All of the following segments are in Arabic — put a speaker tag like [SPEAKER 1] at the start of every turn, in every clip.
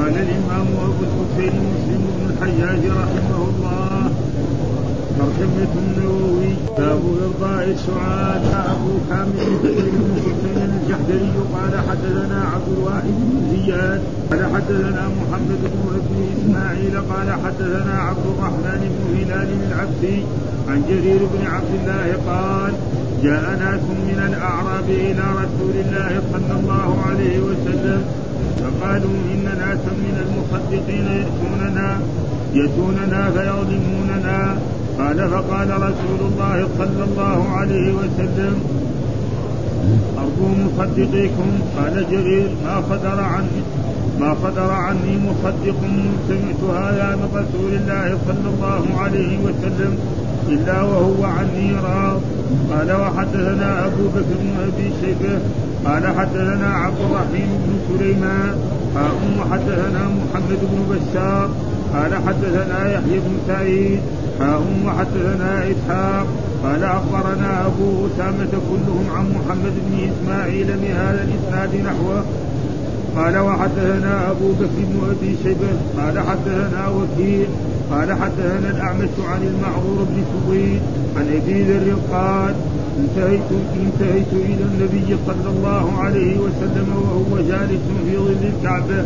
[SPEAKER 1] قال الإمام أبو الحسين مسلم بن الحجاج رحمه الله. ترجمة النووي باب إرضاء السعاد. أبو كامل بن حسين الجحدري قال حدثنا عبد الواحد بن زياد قال حدثنا محمد بن ابن إسماعيل قال حدثنا عبد الرحمن بن هلال العبسي عن جرير بن عبد الله قال جاء ناس من الأعراب إلى رسول الله صلى الله عليه وسلم فقالوا إن ناسا من المصدقين يأتوننا يأتوننا فيظلموننا قال فقال رسول الله صلى الله عليه وسلم أرجو مصدقيكم. قال جرير ما صدر عني ما صدر عني مصدق سمعت هذا من رسول الله صلى الله عليه وسلم إلا وهو عني راض. قال وحدثنا أبو بكر بن أبي شيبة قال حدثنا عبد الرحيم بن سليمان. قال وحدثنا محمد بن بشار. قال حدثنا يحيى بن سعيد. حاء وحدثنا إسحاق. قال أخبرنا أبو أسامة كلهم عن محمد بن إسماعيل بهذا الإسناد نحوه. قال وحدثنا أبو بكر بن أبي شيبة. قال حدثنا وكيع. قال حدثنا الأعمش عن المعرور بن سويد عن أبي ذر قال انتهيت انتهيت إلى النبي صلى الله عليه وسلم وهو جالس في ظل الكعبة.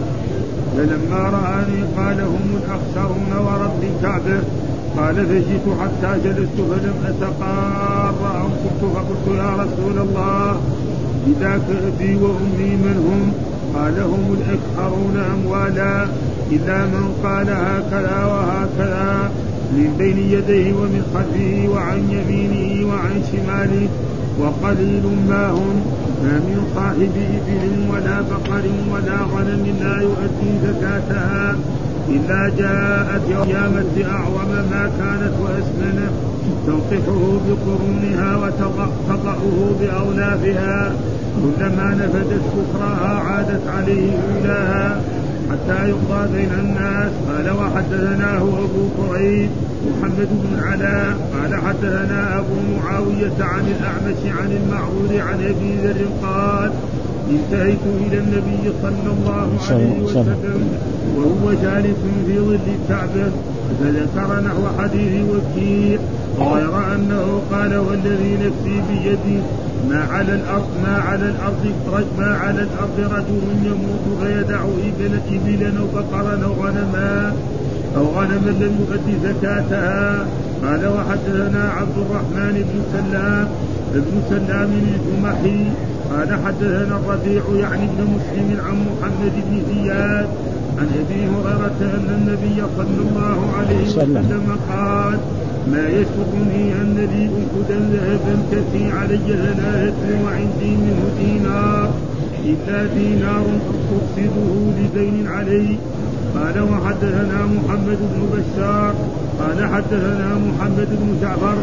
[SPEAKER 1] فلما رآني قال هم الأخسرون ورب الكعبة. قال فجئت حتى جلست فلم أتقار أن قلت فقلت يا رسول الله بذاك أبي وأمي من هم؟ قال هم الأكثرون أموالا إلا من قال هكذا وهكذا. من بين يديه ومن خلفه وعن يمينه وعن شماله وقليل ما هم ما من صاحب إبل ولا بقر ولا غنم لا يؤدي زكاتها إلا جاءت يوم أعظم ما كانت وأسمنه تنطحه بقرونها وتطأه بأولافها كلما نفدت كفرها عادت عليه أولاها. حتى يقضى بين الناس. قال وحدثناه أبو كريب محمد بن علاء قال حدثنا أبو معاوية عن الأعمش عن المعروض عن أبي ذر قال انتهيت إلى النبي صلى الله عليه وسلم وهو جالس في ظل الكعبة فذكر نحو حديث وكيع. غير أنه قال والذي نفسي بيدي ما على الأرض ما على الأرض ما على الأرض رجل يموت فيدع إبلا إبلا أو بقرا أو غنما أو غنما لم يؤدي زكاتها. قال وحدثنا عبد الرحمن بن سلام ابن سلام الجمحي. قال حدثنا الربيع يعني ابن مسلم عن محمد بن زياد عن أبي هريرة أن النبي صلى الله عليه وسلم قال ما يسبقني ان لي احدا ذهبا كفي علي ثلاثة وعندي منه دينار إلا دينار اقصده لدين علي. قال وحدثنا محمد بن بشار. قال حدثنا محمد بن جعفر.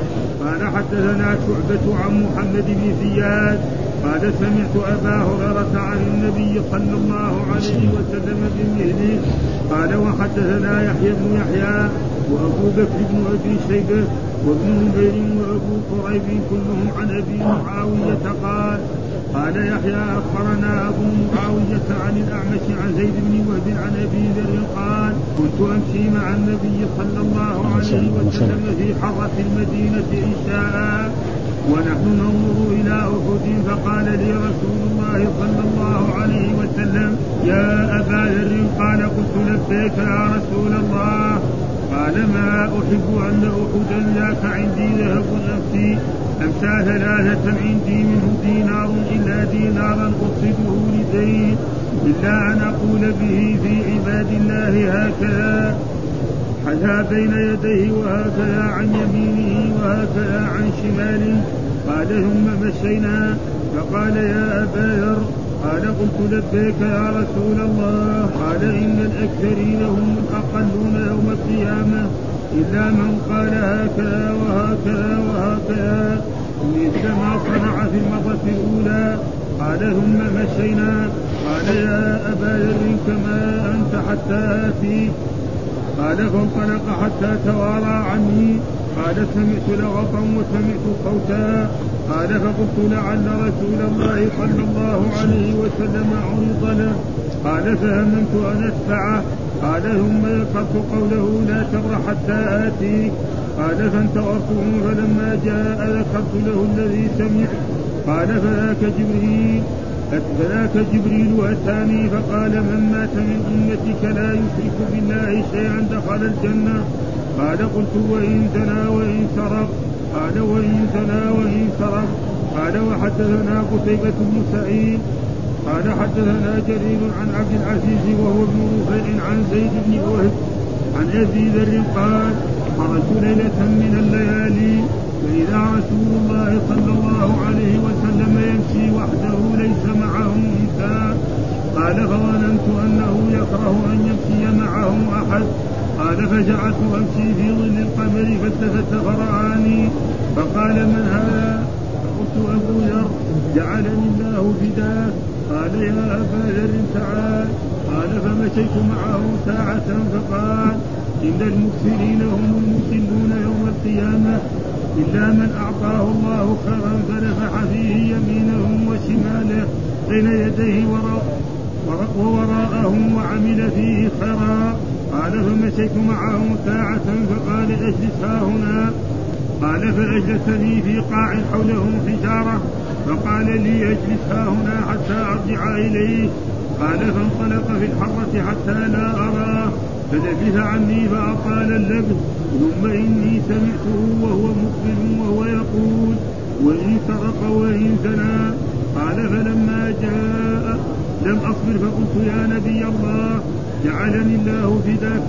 [SPEAKER 1] قال حدثنا شعبة عن محمد بن زياد. قال سمعت أبا هريرة عن النبي صلى الله عليه وسلم بمثله. قال وحدثنا يحيى بن يحيى. وأبو بكر بن أبي شيبة وابن نمير وأبو قريب كلهم عن أبي معاوية قال قال يحيى أخبرنا أبو معاوية عن الأعمش عن زيد بن وهب عن أبي ذر قال كنت أمشي مع النبي صلى الله عليه وسلم في حرة المدينة إن شاء ونحن ننظر إلى أحد فقال لي رسول الله صلى الله عليه وسلم يا أبا ذر قال قلت لبيك يا رسول الله قال ما أحب أن أحدا ذاك عندي ذهب نفسي. أمسى ثلاثة عندي منه دينار إلا دينارا أقصده لدين. إلا أن أقول به في عباد الله هكذا. حذا بين يديه وهكذا عن يمينه وهكذا عن شماله. قال ثم مشينا. فقال يا أبا ذر قال قلت لبيك يا رسول الله قال إن الأكثرين هم الأقلون يوم القيامة إلا من قال هكذا وهكذا وهكذا. مثل ما صنع في المرة الأولى قال ثم مشينا. قال يا أبا ذر كما أنت حتى آتي قال فانطلق حتى توارى عني. قال سمعت لغطا وسمعت صوتا. قال فقلت لعل رسول الله صلى الله عليه وسلم عرض له. قال فهممت أن ادفعه قال ثم ذكرت قوله لا تبرح حتى اتيك قال فانتظرته فلما جاء ذكرت له الذي سمعت. قال فذاك جبريل. فذاك جبريل أتاني فقال من مات من أمتك لا يشرك بالله شيئا دخل الجنة. قال قلت وإن زنا وإن سرق. قال وإن زنا وإن سرق. قال وحدثنا قتيبة بن سعيد. قال حدثنا جرير عن عبد العزيز وهو ابن رفيع عن زيد بن وهب عن ابي ذر قال خرجت ليلة من الليالي فإذا رسول الله صلى الله عليه وسلم يمشي وحده ليس معه نساء قال فظننت أنه يكره أن يمشي معه أحد. قال فجعلت أمشي في ظل القمر فالتفت فرآني فقال من هذا؟ فقلت أبو ذر جعلني الله فداك قال يا أبا ذر تعال. قال فمشيت معه ساعة فقال إن المكثرين هم المسلمون يوم القيامة. إلا من أعطاه الله خيرا فنفح فيه يمينه وشماله بين يديه وراء ووراءه وعمل فيه خيرا. قال فمشيت معه ساعة؟ فقال أجلس ها هنا. قال فأجلسني في قاع حوله حجارة. فقال لي أجلس ها هنا حتى أرجع إليه. قال فانطلق في الحرة حتى لا أراه فلبث عني فأطال اللبث ثم إني سمعته وهو مقبل وهو يقول وإن سرق وإن زنى قال فلما جاء لم أصبر. فقلت يا نبي الله جعلني الله فداك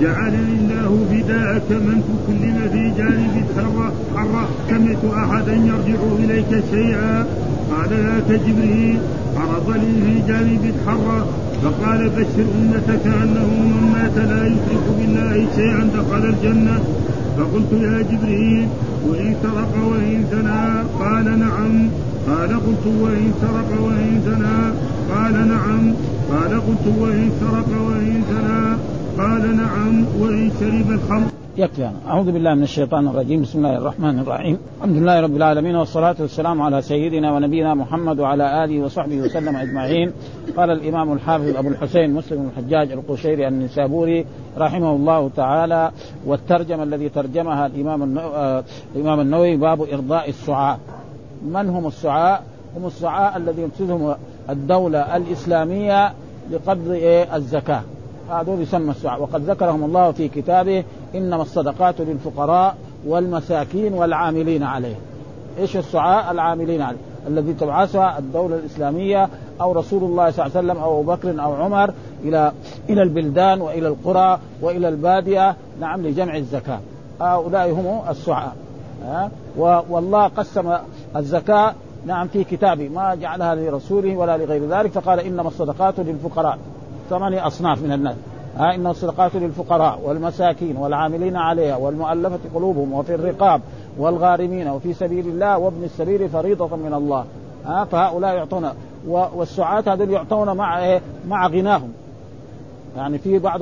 [SPEAKER 1] جعلني الله فداءك من تكلم في جانب الحرة حرة سمعت أحدا يرجع إليك شيئا؟ قال ذاك جبريل عرض لي في جانب الحرة فقال بشر أمتك أنه من مات لا يشرك بالله شيئا دخل الجنة. فقلت يا جبريل وإن سرق وإن زنى قال نعم. قال قلت وإن سرق وإن زنى قال نعم. قال قلت وإن سرق وإن زنى قال نعم وإن شرب الخمر.
[SPEAKER 2] يكفي أعوذ بالله من الشيطان الرجيم. بسم الله الرحمن الرحيم. الحمد لله رب العالمين والصلاة والسلام على سيدنا ونبينا محمد وعلى آله وصحبه وسلم أجمعين. قال الإمام الحافظ أبو الحسين مسلم الحجاج القشيري النسابوري رحمه الله تعالى. والترجمة الذي ترجمها الإمام آه، الإمام النووي باب إرضاء السعاء. من هم السعاء؟ هم السعاء الذي يقصدهم الدولة الإسلامية لقبض إيه؟ الزكاة. هذول يسمى السعاء وقد ذكرهم الله في كتابه إنما الصدقات للفقراء والمساكين والعاملين عليه. إيش السعاء؟ العاملين عليه. الذي تبعثها الدولة الإسلامية أو رسول الله صلى الله عليه وسلم أو أبو بكر أو عمر إلى إلى البلدان وإلى القرى وإلى البادية نعم لجمع الزكاة. هؤلاء هم السعاء. ها؟ والله قسم الزكاة نعم في كتابه ما جعلها لرسوله ولا لغير ذلك فقال إنما الصدقات للفقراء. ثمانية أصناف من الناس. ها إن الصدقات للفقراء والمساكين والعاملين عليها والمؤلفة قلوبهم وفي الرقاب والغارمين وفي سبيل الله وابن السبيل فريضة من الله. ها فهؤلاء يعطون والسعاة هذول يعطون مع إيه؟ مع غناهم. يعني في بعض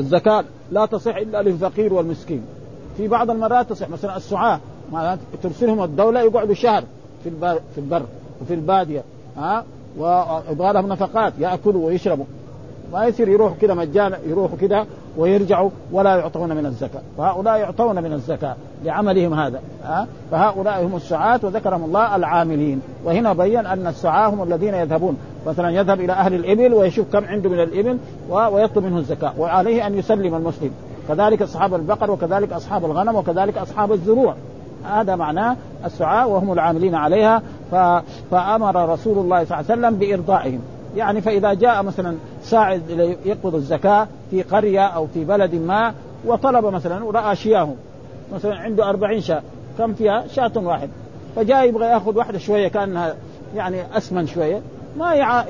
[SPEAKER 2] الزكاة لا تصح إلا للفقير والمسكين. في بعض المرات تصح مثلا السعاة ترسلهم الدولة يقعدوا شهر. في في البر وفي البادية ها؟ ويبغى لهم نفقات يأكلوا ويشربوا. ما يصير يروحوا كذا مجانا يروحوا كذا ويرجعوا ولا يعطون من الزكاة. فهؤلاء يعطون من الزكاة لعملهم هذا ها؟ فهؤلاء هم السعاة وذكرهم الله العاملين. وهنا بين أن السعاة هم الذين يذهبون. مثلا يذهب إلى أهل الإبل ويشوف كم عنده من الإبل ويطلب منه الزكاة. وعليه أن يسلم المسلم. كذلك أصحاب البقر وكذلك أصحاب الغنم وكذلك أصحاب الزروع. هذا معناه السعاة وهم العاملين عليها فأمر رسول الله صلى الله عليه وسلم بإرضائهم. يعني فإذا جاء مثلا ساعد يقبض الزكاة في قرية أو في بلد ما وطلب مثلا ورأى شياه. مثلا عنده أربعين شاة كم فيها؟ شاة واحد. فجاء يبغى يأخذ واحدة شوية كأنها يعني أسمن شوية. ما يع...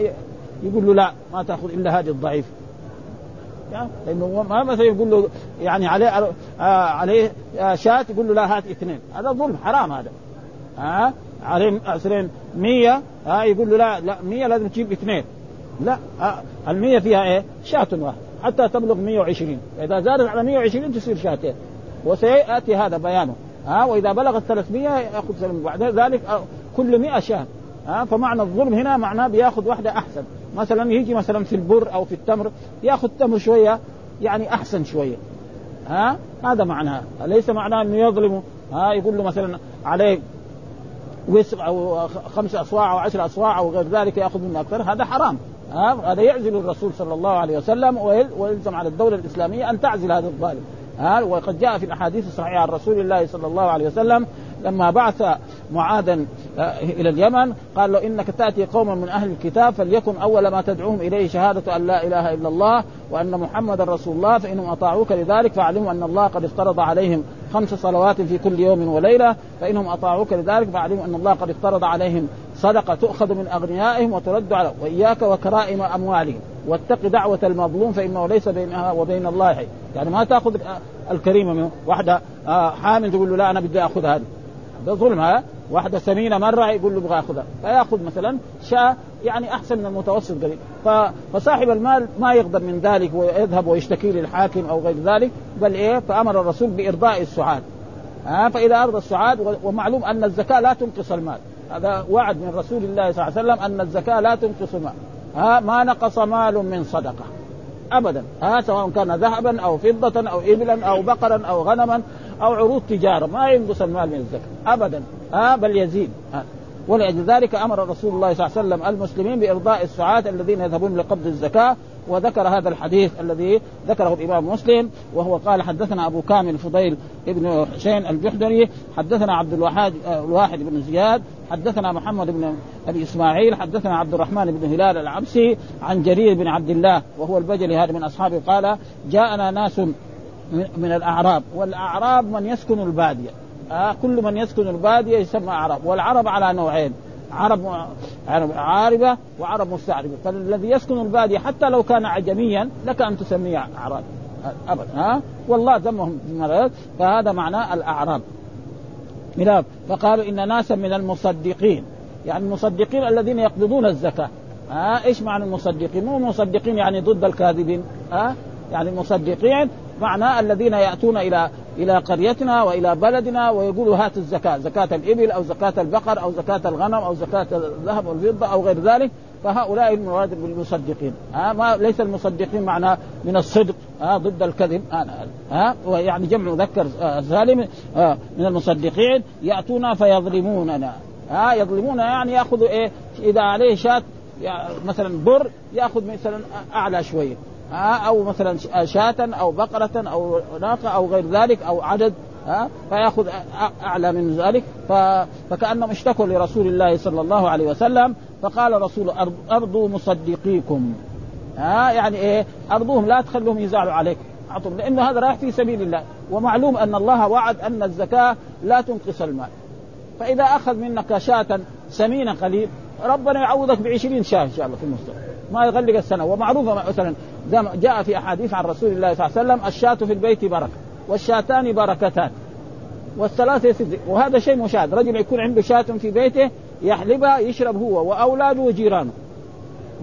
[SPEAKER 2] يقول له لا ما تأخذ إلا هذه الضعيف. لأنه ما مثلا يقول له يعني عليه آه عليه آه شاة يقول له لا هات اثنين. هذا ظلم حرام هذا. ها؟ آه عليه مثلا 100 ها آه يقول له لا لا 100 لازم تجيب اثنين. لا آه ال 100 فيها إيه؟ شاة واحد حتى تبلغ 120 إذا زادت على 120 تصير شاتين. وسيأتي هذا بيانه. ها؟ وإذا بلغت 300 يأخذ بعد ذلك كل 100 شاة. ها؟ فمعنى الظلم هنا معناه بيأخذ واحدة أحسن. مثلا يجي مثلا في البر أو في التمر يأخذ تمر شوية يعني أحسن شوية. ها؟ هذا معناه. ليس معناه إنه يظلمه. ها؟ يقول له مثلا عليه وسق أو خمس أصواع أو عشر أصواع أو غير ذلك يأخذ منه أكثر. هذا حرام. ها؟ هذا يعزل الرسول صلى الله عليه وسلم ويلزم على الدولة الإسلامية أن تعزل هذا الظالم. ها؟ وقد جاء في الأحاديث الصحيحة عن رسول الله صلى الله عليه وسلم لما بعث معاذا آه، إلى اليمن قال له إنك تأتي قوما من أهل الكتاب فليكن أول ما تدعوهم إليه شهادة أن لا إله إلا الله وأن محمدا رسول الله فإنهم أطاعوك لذلك فاعلموا أن الله قد افترض عليهم خمس صلوات في كل يوم وليلة فإنهم أطاعوك لذلك فاعلموا أن الله قد افترض عليهم صدقة تؤخذ من أغنيائهم وترد على وإياك وكرائم أموالهم. واتق دعوة المظلوم فإنه ليس بينها وبين الله حي يعني ما تأخذ الكريمة من واحدة آه، حامل تقول له لا أنا بدي أخذ هذه. هذا ظلم ها؟ واحدة سمينه مرة يقول له أبغى أخذها. فيأخذ مثلا شاة يعني أحسن من المتوسط قليل. فصاحب المال ما يغضب من ذلك ويذهب ويشتكي للحاكم أو غير ذلك بل إيه؟ فأمر الرسول بإرضاء السعاد. ها؟ فإذا أرضى السعاد ومعلوم أن الزكاة لا تنقص المال. هذا وعد من رسول الله صلى الله عليه وسلم أن الزكاة لا تنقص المال. ها؟ ما نقص مال من صدقة. ابدا. ها؟ سواء كان ذهبا أو فضة أو ابلا أو بقرا أو غنما. أو عروض تجارة ما ينقص المال من الزكاة ابدا ها بل يزيد ها. ولأجل ذلك أمر رسول الله صلى الله عليه وسلم المسلمين بإرضاء السعاة الذين يذهبون لقبض الزكاة وذكر هذا الحديث الذي ذكره الإمام مسلم وهو قال حدثنا أبو كامل فضيل ابن حسين الجحدري حدثنا عبد الواحد الواحد بن زياد حدثنا محمد بن أبي إسماعيل حدثنا عبد الرحمن بن هلال العبسي عن جرير بن عبد الله وهو البجلي هذا من أصحابه قال جاءنا ناس من الأعراب والأعراب من يسكن البادية. آه كل من يسكن البادية يسمى أعراب والعرب على نوعين عرب عرب عاربة وعرب مستعربة. فالذي يسكن البادية حتى لو كان عجميا لك أن تسميه أعراب. ابدا ها؟ والله ذمهم فهذا معناه الأعراب. ملاك فقالوا إن ناسا من المصدقين. يعني المصدقين الذين يقبضون الزكاة. ها؟ إيش معنى المصدقين؟ مو مصدقين يعني ضد الكاذبين ها؟ يعني المصدقين معناه الذين يأتون إلى إلى قريتنا وإلى بلدنا ويقولوا هات الزكاة، زكاة الإبل أو زكاة البقر أو زكاة الغنم أو زكاة الذهب والفضة أو غير ذلك فهؤلاء المراد بالمصدقين. ها ما ليس المصدقين معناه من الصدق ها ضد الكذب. ها ويعني جمع مذكر سالم من المصدقين يأتونا فيظلموننا. ها يظلمون يعني يأخذوا إيه؟ إذا عليه شاة مثلا بر يأخذ مثلا أعلى شوية. أو مثلا شاة أو بقرة أو ناقة أو غير ذلك أو عدد ها فيأخذ أعلى من ذلك. فكأنهم اشتكوا لرسول الله صلى الله عليه وسلم فقال رسول أرضوا مصدقيكم. ها يعني إيه؟ أرضوهم لا تخلوهم يزعلوا عليك. أعطهم لأنه هذا رايح في سبيل الله. ومعلوم أن الله وعد أن الزكاة لا تنقص المال. فإذا أخذ منك شاة سمينة قليل ربنا يعوضك ب 20 شاة إن شاء الله في المستقبل. ما يغلق السنة. ومعروفة مثلا جاء في أحاديث عن رسول الله صلى الله عليه وسلم الشاة في البيت بركة والشاتان بركتان والثلاثة يسد وهذا شيء مشاهد رجل يكون عنده شاة في بيته يحلبها يشرب هو وأولاده وجيرانه.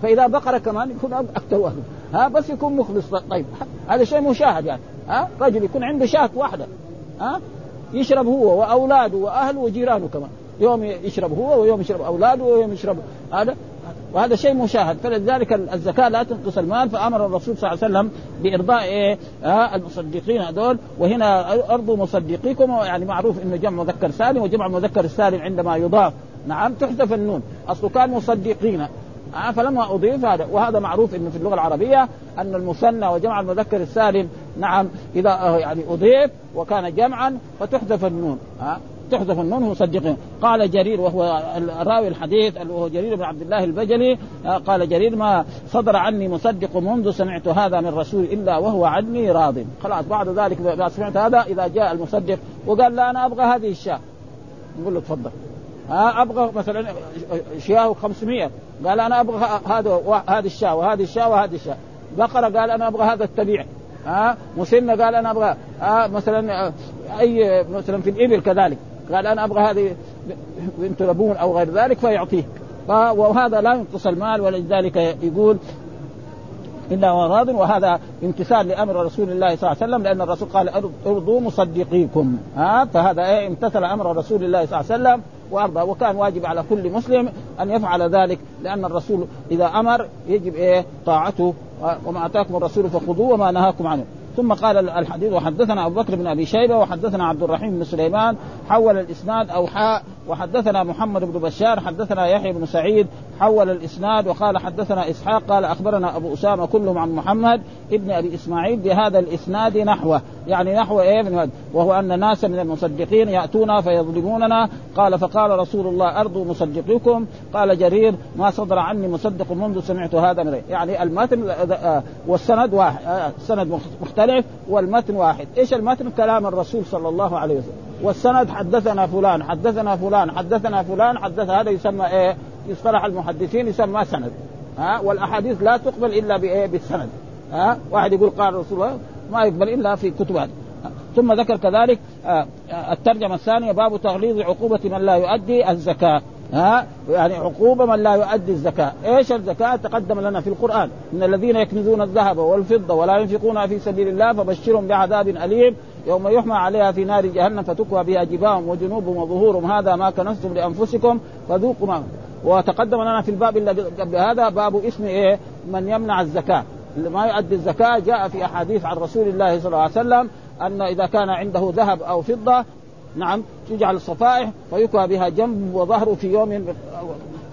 [SPEAKER 2] فإذا بقره كمان يكون أكثر ها بس يكون مخلص. طيب هذا شيء مشاهد يعني. ها رجل يكون عنده شاة واحدة. ها يشرب هو وأولاده وأهله وجيرانه كمان. يوم يشرب هو ويوم يشرب أولاده ويوم يشرب هذا. وهذا شيء مشاهد. فلذلك الزكاة لا تنقص المال فأمر الرسول صلى الله عليه وسلم بإرضاء إيه؟ آه المصدقين هذول. وهنا ارضوا مصدقيكم يعني معروف إنه جمع مذكر سالم وجمع المذكر السالم عندما يضاف. نعم تحذف النون. اصله كان مصدقين. آه فلما أضيف هذا وهذا معروف إنه في اللغة العربية أن المثنى وجمع المذكر السالم نعم إذا آه يعني أضيف وكان جمعا فتحذف النون. آه تحذف النون مصدقين. قال جرير وهو راوي الحديث وهو جرير بن عبد الله البجلي آه، قال جرير ما صدر عني مصدق منذ سمعت هذا من رسول إلا وهو عني راض. خلاص بعد ذلك بعد سمعت هذا إذا جاء المصدق وقال لا أنا أبغى هذه الشاة. نقول له تفضل. ها آه، أبغى مثلا شياه 500 قال أنا أبغى هذا هذه الشاة وهذه الشاة وهذه الشاة. بقرة قال أنا أبغى هذا التبيع. ها آه، مسنة قال أنا أبغى ها مثلا أي مثلا في الإبل كذلك. قال أنا أبغى هذه بنت لبون أو غير ذلك فيعطيه وهذا لا ينقص المال ولذلك يقول الا وهو راض. وهذا امتثال لأمر رسول الله صلى الله عليه وسلم لأن الرسول قال أرضوا مصدقيكم. ها؟ فهذا إيه؟ امتثل أمر رسول الله صلى الله عليه وسلم وأرضى. وكان واجب على كل مسلم أن يفعل ذلك لأن الرسول إذا أمر يجب إيه؟ طاعته. وما آتاكم الرسول فخذوه وما نهاكم عنه. ثم قال الحديث وحدثنا أبو بكر بن أبي شيبة وحدثنا عبد الرحيم بن سليمان حول الإسناد أو حاء وحدثنا محمد بن بشار حدثنا يحيى بن سعيد حول الإسناد وقال حدثنا إسحاق قال أخبرنا أبو أسامة كلهم عن محمد ابن أبي إسماعيل بهذا الإسناد نحوه. يعني نحو إيه من وهو أن ناسا من المصدقين يأتونا فيظلموننا. قال فقال رسول الله ارضوا مصدقكم. قال جرير ما صدر عني مصدق منذ سمعت هذا من يعني المتن والسند واحد السند مختلف والمتن واحد. إيش المتن؟ كلام الرسول صلى الله عليه وسلم. والسند حدثنا فلان حدثنا فلان حدثنا فلان حدث هذا يسمى إيه؟ في اصطلاح المحدثين يسمى سند. ها؟ والأحاديث لا تقبل إلا بإيه؟ بالسند. ها؟ واحد يقول قال رسول الله ما يقبل إلا في كتب ثم ذكر كذلك آه، الترجمة الثانية باب تغليظ عقوبة من لا يؤدي الزكاة. ها؟ يعني عقوبة من لا يؤدي الزكاة، إيش الزكاة؟ تقدم لنا في القرآن. إن الذين يكنزون الذهب والفضة ولا ينفقونها في سبيل الله فبشرهم بعذاب أليم. يوم يحمى عليها في نار جهنم فتكوى بها جباههم وجنوبهم وظهورهم. هذا ما كنزتم لأنفسكم فذوقوا ما وتقدم لنا في الباب الذي قبل هذا باب اسم إيه؟ من يمنع الزكاة، ما يؤدي الزكاة جاء في أحاديث عن رسول الله صلى الله عليه وسلم أن إذا كان عنده ذهب أو فضة نعم تجعل الصفائح ويكوى بها جنب وظهره في يوم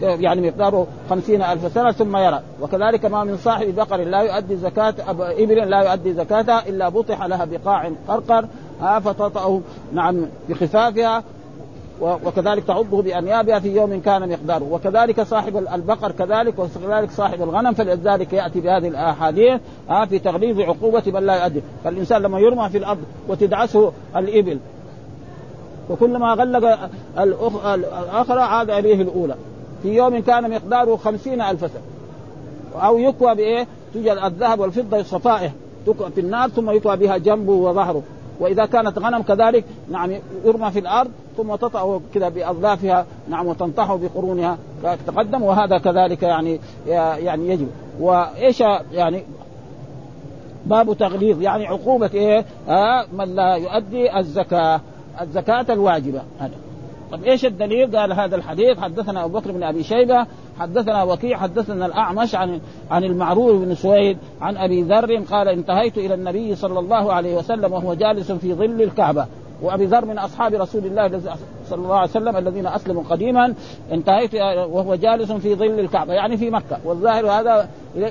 [SPEAKER 2] يعني مقداره خمسين ألف سنة ثم يرى وكذلك ما من صاحب بقر لا يؤدي زكاة إبل لا يؤدي زكاتها إلا بطح لها بقاع قرقر فتطأه نعم بخفافها وكذلك تعضه بانيابها في يوم كان مقداره. وكذلك صاحب البقر كذلك وكذلك صاحب الغنم فلذلك يأتي بهذه الأحاديث في تغليظ عقوبة من لا يؤدي. فالإنسان لما يرمى في الأرض وتدعسه الإبل وكلما غلق الأخرى عاد إليه الأولى. في يوم كان مقداره خمسين ألف سنة. أو يكوى بإيه؟ توجد الذهب والفضة الصفائح تكوى في النار ثم يكوى بها جنبه وظهره. وإذا كانت غنم كذلك نعم يرمى في الأرض ثم تطأ كذا بأظلافها نعم وتنطح بقرونها تقدم وهذا كذلك يعني يعني يجب وإيش يعني باب تغليظ يعني عقوبة إيه؟ آه من لا يؤدي الزكاة الزكاة الواجبة هذا طب إيش الدليل؟ قال هذا الحديث حدثنا أبو بكر بن أبي شيبة حدثنا وكيع حدثنا الأعمش عن عن المعروف بن سويد عن أبي ذر قال انتهيت إلى النبي صلى الله عليه وسلم وهو جالس في ظل الكعبة. وأبي ذر من أصحاب رسول الله صلى الله عليه وسلم الذين أسلموا قديما انتهيت وهو جالس في ظل الكعبة يعني في مكة. والظاهر هذا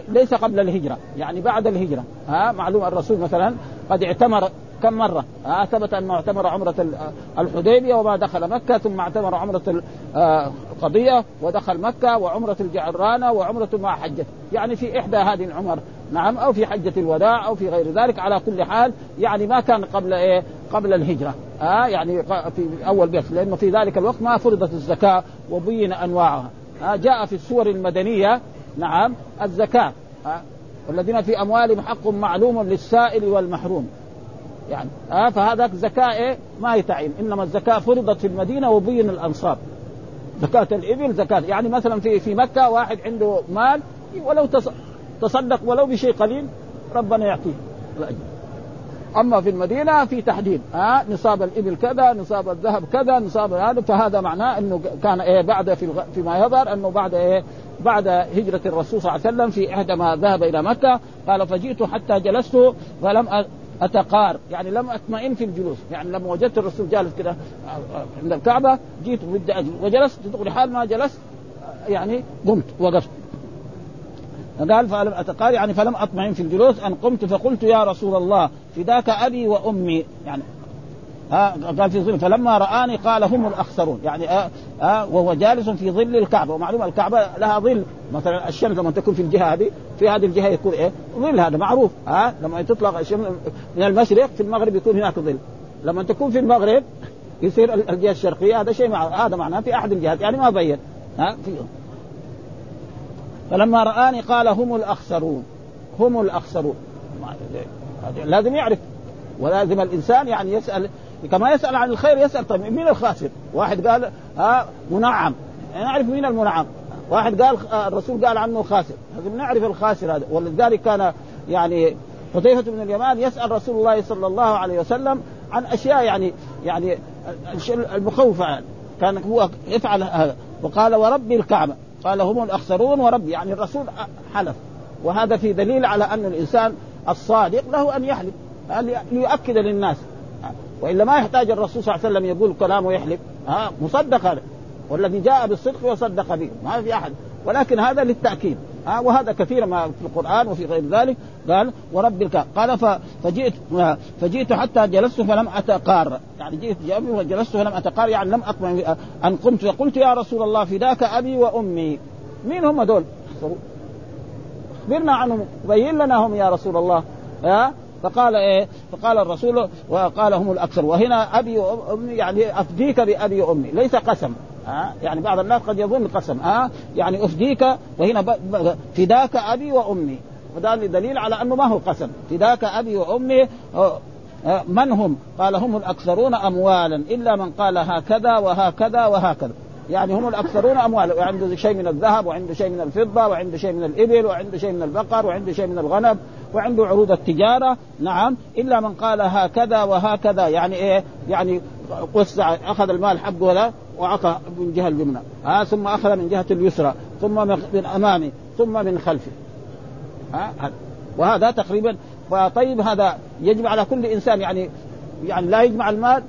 [SPEAKER 2] ليس قبل الهجرة يعني بعد الهجرة. ها معلوم الرسول مثلا قد اعتمر كم مرة؟ آه ثبت أنه اعتمر عمرة الحديبية وما دخل مكة ثم اعتمر عمرة القضية ودخل مكة وعمرة الجعرانة وعمرة مع حجة يعني في إحدى هذه العمر. نعم أو في حجة الوداع أو في غير ذلك. على كل حال يعني ما كان قبل إيه؟ قبل الهجرة. آه يعني في أول بيت. لأنه في ذلك الوقت ما فرضت الزكاة وبين أنواعها. آه جاء في السور المدنية نعم الزكاة. آه والذين في أموالهم حق معلوم للسائل والمحروم. يعني. آه فهذا زكاة إيه؟ ما يتعين إنما الزكاة فرضت في المدينة وبين الأنصار. زكاة الإبل زكاة. يعني مثلا في في مكة واحد عنده مال ولو تصدق ولو بشيء قليل ربنا يعطيه الأجر. أما في المدينة في تحديد. آه نصاب الإبل كذا نصاب الذهب كذا نصاب هذا. فهذا معناه إنه كان إيه؟ بعد في الغ... فيما يظهر إنه بعد إيه؟ بعد هجرة الرسول صلى الله عليه وسلم في إحدى ما ذهب إلى مكة. قال فجئت حتى جلست فلم أتقار. يعني لم أطمئن في الجلوس. يعني لما وجدت الرسول جالس كده عند الكعبة جيت بدي وجلست لحال ما جلست يعني قمت وقفت. قال فلم أتقار يعني فلم أطمئن في الجلوس. أن قمت فقلت يا رسول الله فداك أبي وأمي. يعني ها قال في ظل فلما رآني قال هم الأخسرون. يعني آه وهو جالس في ظل الكعبة. ومعلوم الكعبة لها ظل. مثلا الشمس لما تكون في الجهة هذه في هذه الجهة يكون إيه؟ ظل هذا معروف. ها لما تطلق الشمس من المشرق في المغرب يكون هناك ظل. لما تكون في المغرب يصير الجهة الشرقية هذا شيء. هذا معناه في أحد الجهات. يعني ما بين. ها في فلما رآني قال هم الأخسرون. هم الأخسرون. لازم يعرف. ولازم الإنسان يعني يسأل كما يسأل عن الخير يسأل طيب مين الخاسر؟ واحد قال ها منعم. نعرف مين المنعم؟ واحد قال الرسول قال عنه خاسر. لازم نعرف الخاسر هذا. ولذلك كان يعني حذيفة بن اليمان يسأل رسول الله صلى الله عليه وسلم عن أشياء يعني يعني المخوفة. يعني كان هو يفعل هذا. وقال وربي الكعبة. قال هم الأخسرون وربي. يعني الرسول حلف. وهذا في دليل على أن الإنسان الصادق له أن يحلف ليؤكد للناس. وإلا ما يحتاج الرسول صلى الله عليه وسلم يقول كلام ويحلف. ها مصدق هذا. والذي جاء بالصدق وصدق به. ما في أحد. ولكن هذا للتأكيد. ها وهذا كثير ما في القرآن وفي غير ذلك. قال ورب الكعبة قال فجئت فجئت حتى جلست فلم أتقار. يعني جئت وجلست فلم أتقار. يعني لم اطمئن أن قمت. فقلت يا رسول الله فداك أبي وأمي. مين هم دول؟ أخبرنا عنهم. بين لنا هم يا رسول الله. ها؟ فقال إيه؟ فقال الرسول وقال هم الأكثر. وهنا أبي وأمي يعني أفديك بأبي وأمي. ليس قسم ها؟ يعني بعض الناس قد يظن قسم ها؟ يعني أفديك وهنا فداك أبي وأمي. وده دليل على أنه ما هو قسم. فداك أبي وأمي من هم؟ قال هم الأكثرون اموالا إلا من قال هكذا وهكذا وهكذا. يعني هم الأكثرون اموالا. وعنده شيء من الذهب وعنده شيء من الفضة وعنده شيء من الإبل وعنده شيء من البقر وعنده شيء من الغنم. وعنده عروض التجارة نعم إلا من قال هكذا وهكذا يعني إيه؟ يعني وسع أخذ المال حقه ولا وعطى من جهة اليمنى. ها ثم أخذ من جهة اليسرى ثم من امامه ثم من خلفه ها وهذا تقريبا فطيب هذا يجب على كل إنسان يعني يعني لا يجمع المال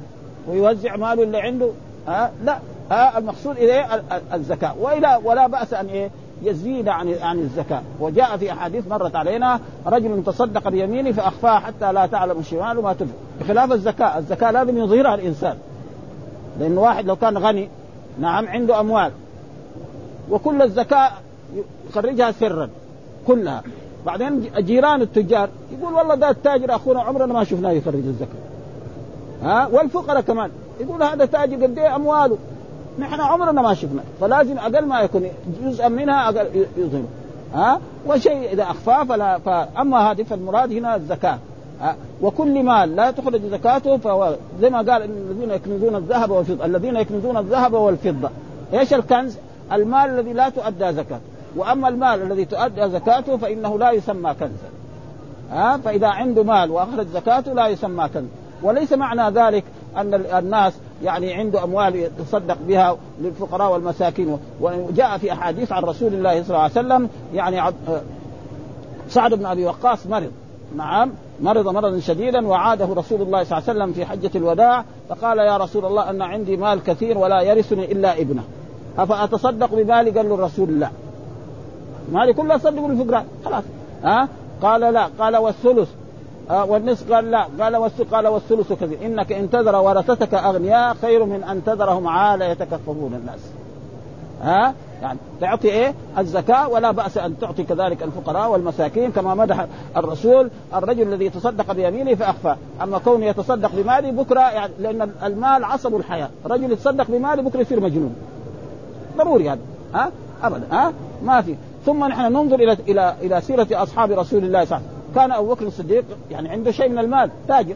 [SPEAKER 2] ويوزع ماله اللي عنده. ها لا ها المقصود إليه الزكاة. وإلى ولا بأس أن إيه يزيد عن عن الزكاة. وجاء في أحاديث مرت علينا رجل تصدق بيمينه فاخفاها حتى لا تعلم الشمال ما تنفق بخلاف الزكاة. الزكاة لازم يظهرها الإنسان. لأن واحد لو كان غني نعم عنده أموال. وكل الزكاة يخرجها سرا كلها. بعدين جيران التجار يقول والله ده التاجر أخونا عمرنا ما شفناه يخرج الزكاة. ها؟ والفقراء كمان. يقول هذا تاجر قد إيه أمواله؟ نحن عمرنا ما شفنا. فلازم أقل ما يكون جزءا منها أقل يظهر. ها؟ وشيء إذا اخفاه فلا فاما هذه فالمراد هنا الزكاة. وكل مال لا تخرج زكاته فهو زي ما قال الذين يكنزون الذهب والفضة الذين يكنزون الذهب والفضة. إيش الكنز؟ المال الذي لا تؤدى زكاته وأما المال الذي تؤدى زكاته فإنه لا يسمى كنزا. ها؟ فإذا عنده مال وأخرج زكاته لا يسمى كنز. وليس معنى ذلك أن الناس يعني عنده أموال يتصدق بها للفقراء والمساكين. وجاء في أحاديث عن رسول الله صلى الله عليه وسلم يعني سعد بن أبي وقاص مرض. نعم مرض مرضا شديدا وعاده رسول الله صلى الله عليه وسلم في حجة الوداع فقال يا رسول الله أن عندي مال كثير ولا يرثني إلا ابنه. أفأتصدق بمالي قال له الرسول لا مالي كله أصدق بالفقراء خلاص. ها؟ قال لا. قال والثلث. آه والنصف قال لا. قال والثلث قال والثلث كثير إنك إن تذر ورثتك أغنياء خير من أن تذرهم عالة يتكففون الناس. ها؟ يعني تعطي إيه؟ الزكاة ولا بأس أن تعطي كذلك الفقراء والمساكين كما مدح الرسول الرجل الذي يتصدق بيمينه فأخفى. أما كونه يتصدق بماله بكرة يعني لأن المال عصب الحياة. رجل يتصدق بماله بكرة يصير مجنون. ضروري هذا. ها؟ ابدا. ها؟ ما في. ثم نحن ننظر إلى إلى إلى سيرة أصحاب رسول الله صلى الله عليه وسلم. كان أبو بكر الصديق يعني عنده شيء من المال تاجر.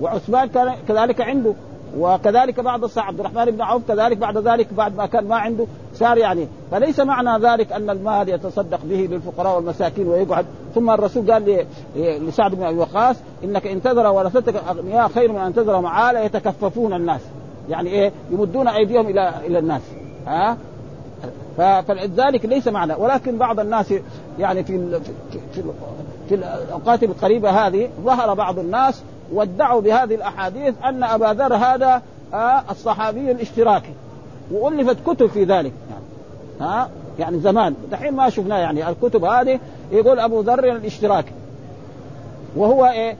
[SPEAKER 2] وعثمان كان كذلك عنده. وكذلك بعض الصحابه عبد الرحمن بن عوف كذلك بعد ذلك بعد ما كان ما عنده صار يعني. فليس معنى ذلك أن المال يتصدق به للفقراء والمساكين ويقعد. ثم الرسول قال لسعد بن أبي وقاص إنك إن تذر ورثتك أغنياء خير من أن تذر معالى يتكففون الناس. يعني إيه؟ يمدون أيديهم إلى إلى الناس. ها؟ فلذلك ليس معنى. ولكن بعض الناس يعني في في, في, الأوقات القريبة هذه ظهر بعض الناس وادعوا بهذه الأحاديث أن أبا ذر هذا آه الصحابي الاشتراكي. وألفت كتب في ذلك. يعني ها يعني زمان. دحين ما شفناه يعني الكتب هذه يقول أبو ذر الاشتراكي. وهو إيه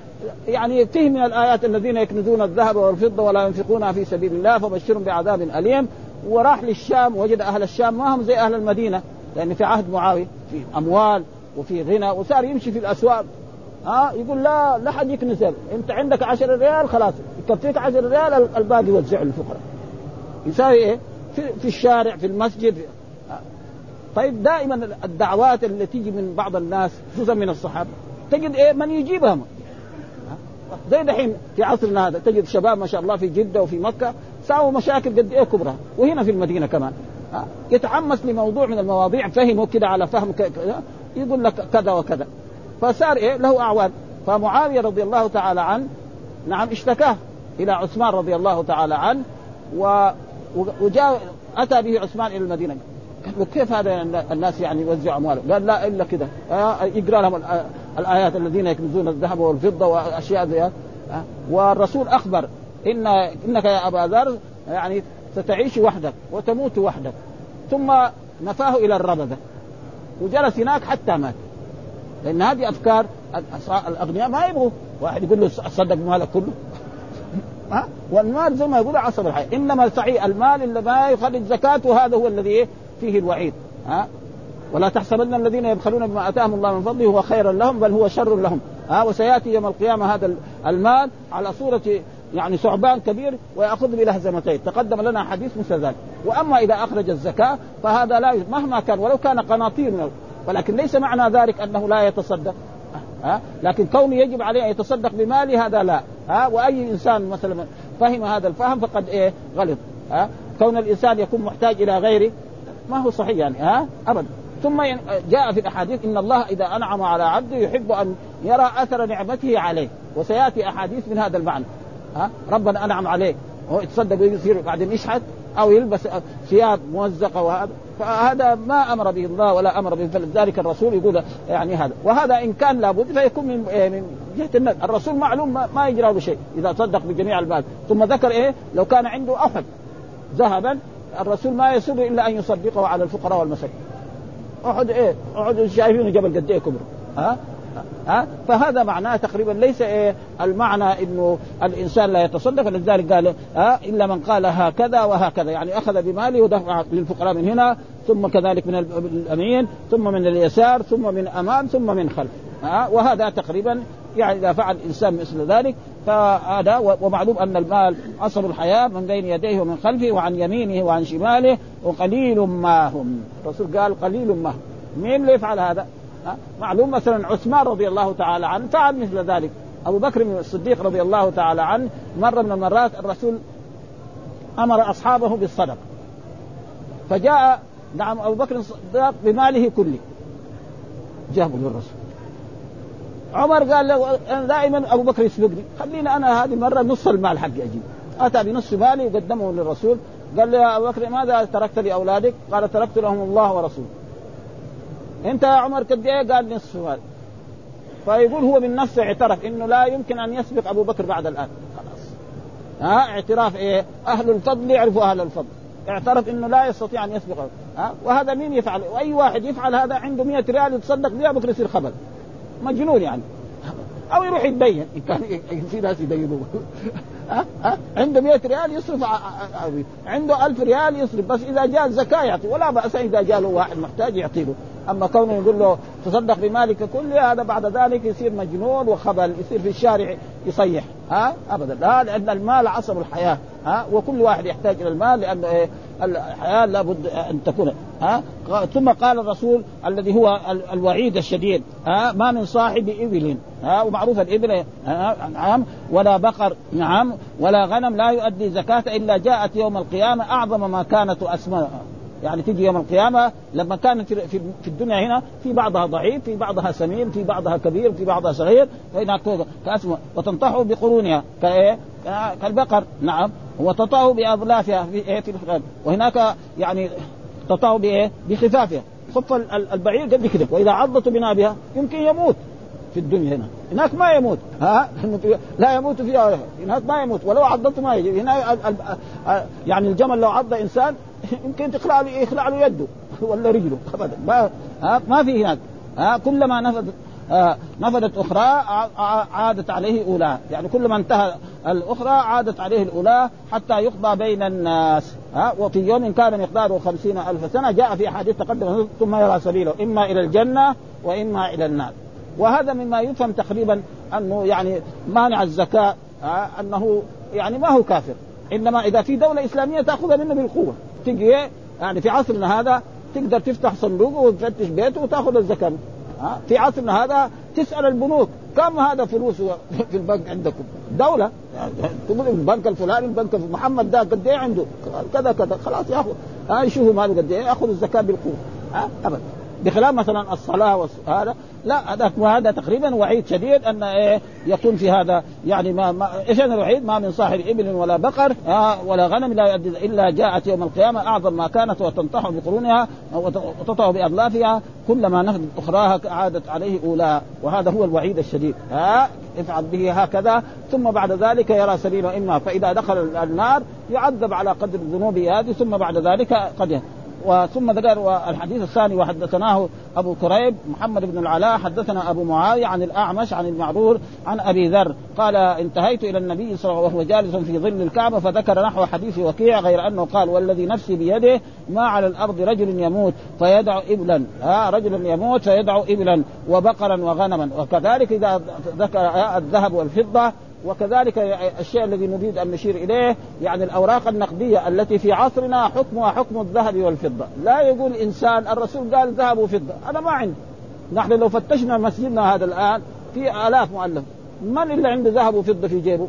[SPEAKER 2] يعني فيه من الآيات الذين يكنزون الذهب والفضة ولا ينفقونها في سبيل الله فبشرهم بعذاب أليم. وراح للشام وجد أهل الشام ما هم زي أهل المدينة لأن في عهد معاوية في أموال وفي غنى وصار يمشي في الأسواق. ها يقول لا لا حد يكنس أنت عندك 10 ريال خلاص يكفيك 10 ريال الباقي وزعه للفقراء. يساوي إيه؟ في, في الشارع في المسجد. طيب دائما الدعوات اللي تيجي من بعض الناس خصوصا من الصحابة تجد إيه؟ من يجيبها زي دحين في عصرنا هذا تجد شباب ما شاء الله في جدة وفي مكة ساووا مشاكل قد إيه كبرى. وهنا في المدينة كمان. يتحمس لموضوع من المواضيع فهمه كده على فهم كذا يقول لك كذا وكذا. فصار إيه؟ له أعوان. فمعاوية رضي الله تعالى عنه نعم اشتكاه إلى عثمان رضي الله تعالى عنه و وجاء أتى به عثمان إلى المدينة. قال له كيف هذا الناس يعني يوزعوا أموالهم؟ قال لا إلا كذا. آه يقرأ لهم الآيات الذين يكنزون الذهب والفضة وأشياء زي آه والرسول أخبر ان إنك يا أبا ذر يعني ستعيش وحدك وتموت وحدك. ثم نفاه إلى الربذة. وجلس هناك حتى مات. لأن هذه أفكار الأغنياء ما يبغوا. واحد يقول له تصدق مالك كله. ها؟ والمال زي ما يقول عصب الحياة إنما صحيح المال اللي ما يخرج زكاته هذا هو الذي فيه الوعيد. ها؟ ولا تحسبن الذين يبخلون بما آتاهم الله من فضله هو خيرا لهم بل هو شر لهم. ها؟ وسيأتي يوم القيامة هذا المال على صورة يعني ثعبان كبير ويأخذ بلهزمتين. تقدم لنا حديث مثل ذلك وأما إذا أخرج الزكاة فهذا لا مهما كان ولو كان قناطير من ولكن ليس معنى ذلك أنه لا يتصدق. ها؟ لكن كونه يجب عليه أن يتصدق بماله هذا لا. ها؟ وأي إنسان مثلا فهم هذا الفهم فقد إيه؟ غلط. ها؟ كون الإنسان يكون محتاج إلى غيره ما هو صحيح يعني. ها؟ ابدا. ثم جاء في الأحاديث إن الله إذا أنعم على عبده يحب أن يرى أثر نعمته عليه. وسيأتي أحاديث من هذا المعنى. ها؟ ربنا أنعم عليه هو يتصدق ويصير بعدين يشحت أو يلبس ثياب موزقة وهذا. فهذا ما أمر به الله ولا أمر به فلذلك الرسول يقول يعني هذا. وهذا إن كان لابد فيكون من من جهة النبي الرسول معلوم ما يجرى له شيء إذا صدق بجميع المال ثم ذكر إيه؟ لو كان عنده أحد ذهبا الرسول ما يسر إلا أن يصدقه على الفقراء والمساكين. أحد إيه؟ أحد شايفينه جبل قد إيه كبر؟ ها؟ ها؟ فهذا معناه تقريبا ليس إيه المعنى إنه الإنسان لا يتصدق. فلذلك قال ها إلا من قال هكذا وهكذا. يعني أخذ بماله ودفع للفقراء من هنا ثم كذلك من الأمين ثم من اليسار ثم من أمام ثم من خلف. ها؟ وهذا تقريبا يعني إذا فعل الإنسان مثل ذلك فهذا ومعلوم أن المال أصل الحياة من بين يديه ومن خلفه وعن يمينه وعن شماله وقليل ما هم. الرسول قال قليل ما هم. مين اللي يفعل هذا؟ معلوم مثلا عثمان رضي الله تعالى عنه فعل مثل ذلك. أبو بكر الصديق رضي الله تعالى عنه مرة من المرات الرسول أمر أصحابه بالصدقة. فجاء نعم أبو بكر الصديق بماله كله. جابه للرسول. عمر قال له أنا دائما أبو بكر يسبقني. خلينا أنا هذه مرة نص المال حقي أجيب. أتى بنصف مالي وقدمه للرسول. قال له يا أبو بكر ماذا تركت لأولادك؟ قال تركت لهم الله ورسوله. انت يا عمر قد إيه؟ قال نصف مال فيقول هو من نفسه اعترف انه لا يمكن أن يسبق أبو بكر بعد الآن. خلاص. ها؟ اعتراف إيه؟ أهل الفضل يعرفوا أهل الفضل. اعترف إنه لا يستطيع أن يسبق. ها؟ وهذا مين يفعل؟ واي واحد يفعل هذا عنده 100 ريال يتصدق بها بكره يصير خبل مجنون يعني. أو يروح يتبين إن كان في ناس يبينوه ها؟ ها؟ عنده 100 ريال يصرف عنده 1000 ريال يصرف. بس إذا جاء الزكاة يعطي ولا بأس إذا جاء له واحد محتاج يعطي له. أما كونه يقول له تصدق بمالك كله هذا بعد ذلك يصير مجنون وخبل يصير في الشارع يصيح. ها؟ ابدا. لا لأن المال عصب الحياة. ها؟ وكل واحد يحتاج إلى المال لأن الحياة لابد أن تكون. ها؟ ثم قال الرسول الذي هو الوعيد الشديد ها؟ ما من صاحب إبل. ها؟ ومعروف الإبل نعم. ولا بقر. نعم. ولا غنم لا يؤدي زكاة إلا جاءت يوم القيامة أعظم ما كانت أسماء. يعني تيجي يوم القيامة لما كانت في الدنيا هنا في بعضها ضعيف في بعضها سمين في بعضها كبير في بعضها صغير فهناك كأسماء. وتنطح بقرونها كإيه؟ كالبقر. نعم. وتطاه بأظلافها في إيه؟ في وهناك يعني تطاه بإيه؟ بخفافها. خف البعير قد كده وإذا عضت بنابها يمكن يموت. في الدنيا هنا. هناك ما يموت. ها؟ لا يموت فيها هناك ما يموت. ولو عضته ما يجي. هنا يعني الجمل لو عض إنسان يمكن تخلع له يخلع له يده ولا رجله. ابدا. ما ما في هناك. ها؟ كلما نفذت آه نفذت أخرى عادت عليه اولى يعني كلما انتهى الأخرى عادت عليه الأولى حتى يقضى بين الناس. ها؟ وفي يوم كان مقداره خمسين ألف سنة جاء في حديث تقدم ثم يرى سبيله إما إلى الجنة وإما إلى النار. وهذا مما يفهم تقريبا أنه يعني مانع الزكاة أنه يعني ما هو كافر. إنما إذا في دولة إسلامية تأخذها منه بالقوة. تجي يعني في عصرنا هذا تقدر تفتح صندوق وتفتش بيته وتأخذ الزكاة. في عصرنا هذا تسأل البنوك كم هذا فلوس في البنك عندكم؟ دولة. تقول البنك الفلاني البنك محمد ده قد إيه عنده؟ كذا كذا. خلاص ياخذ ها يشوفوا ماله قد إيه يأخذ الزكاة بالقوة. ها ابدا. بخلاف مثلا الصلاة هذا لا هذا وهذا تقريبا وعيد شديد أن إيه يكون في هذا يعني ما, ما إيش الوعيد؟ ما من صاحب إبل ولا بقر آه ولا غنم لا إلا جاءت يوم القيامة أعظم ما كانت وتنطح بقرونها وتطع بأضلافها كلما نفذت أخراها عادت عليه أولاها. وهذا هو الوعيد الشديد. ها افعل به هكذا ثم بعد ذلك يرى سبيل إما فإذا دخل النار يعذب على قدر ذنوبه هذه ثم بعد ذلك قد وثم ذكر الحديث الثاني وحدثناه أبو كريب محمد بن العلاء حدثنا أبو معاوية عن الأعمش عن المعرور عن أبي ذر قال انتهيت إلى النبي صلى الله عليه وسلم وهو جالس في ظل الكعبة فذكر نحو حديث وكيع غير أنه قال والذي نفسي بيده ما على الأرض رجل يموت فيدع إبلا. ها رجل يموت فيدع إبلا وبقرا وغنما. وكذلك إذا ذكر الذهب والفضة وكذلك الشيء الذي نريد أن نشير إليه يعني الأوراق النقدية التي في عصرنا حكمها حكم الذهب والفضة، لا يقول إنسان الرسول قال ذهب وفضة، أنا ما عندي. نحن لو فتشنا مسجدنا هذا الآن في آلاف مؤلف، من اللي عنده ذهب وفضة في جيبه؟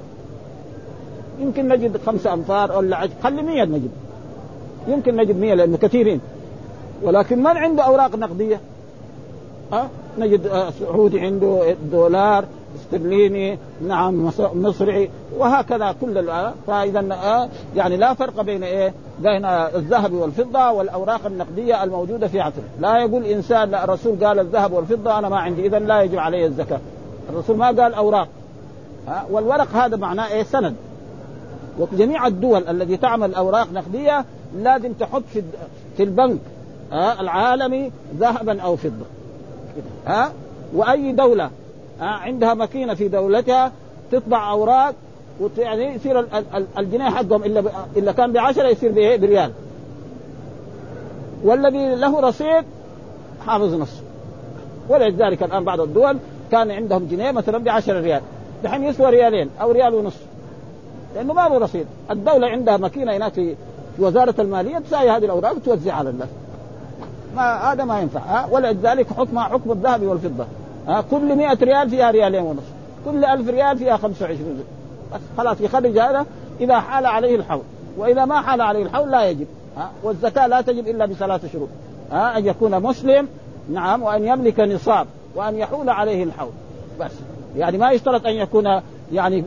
[SPEAKER 2] يمكن نجد خمسة أنفار ولا عج... خلي مية نجد يمكن نجد مية لأنه كثيرين ولكن من عنده أوراق نقدية؟ ها؟ نجد سعودي عنده دولار استرليني نعم مصري وهكذا كل فإذا آه، يعني لا فرق بين إيه؟ بين الذهب والفضة والأوراق النقدية الموجودة في عصره، لا يقول إنسان لا الرسول قال الذهب والفضة أنا ما عندي اذا لا يجب عليه الزكاة. الرسول ما قال أوراق. والورق هذا معناه إيه؟ سند. وجميع الدول التي تعمل أوراق نقدية لازم تحط في في البنك العالمي ذهبا أو فضة. ها وأي دولة عندها ماكينة في دولتها تطبع أوراق يعني يصير الجنيه حقهم إلا إلا كان ب 10 يصير بإيه؟ بريال. والذي له رصيد حافظ نص. ولذلك الآن بعض الدول كان عندهم جنيه مثلا ب 10 ريال، دحين يسوى ريالين أو ريال ونص. لأنه ما له رصيد، الدولة عندها ماكينة هناك في في وزارة المالية تساوي هذه الأوراق وتوزعها على الناس. ما هذا ما ينفع ها ولذلك حكمها حكم الذهب والفضة ها كل 100 ريال فيها ريالين ونص. كل 1000 ريال فيها 25 بس خلاص يخرج هذا إذا حال عليه الحول. وإذا ما حال عليه الحول لا يجب ها. والزكاة لا تجب إلا بثلاث شروط ها. أن يكون مسلم نعم وأن يملك نصاب وأن يحول عليه الحول. بس. يعني ما يشترط أن يكون يعني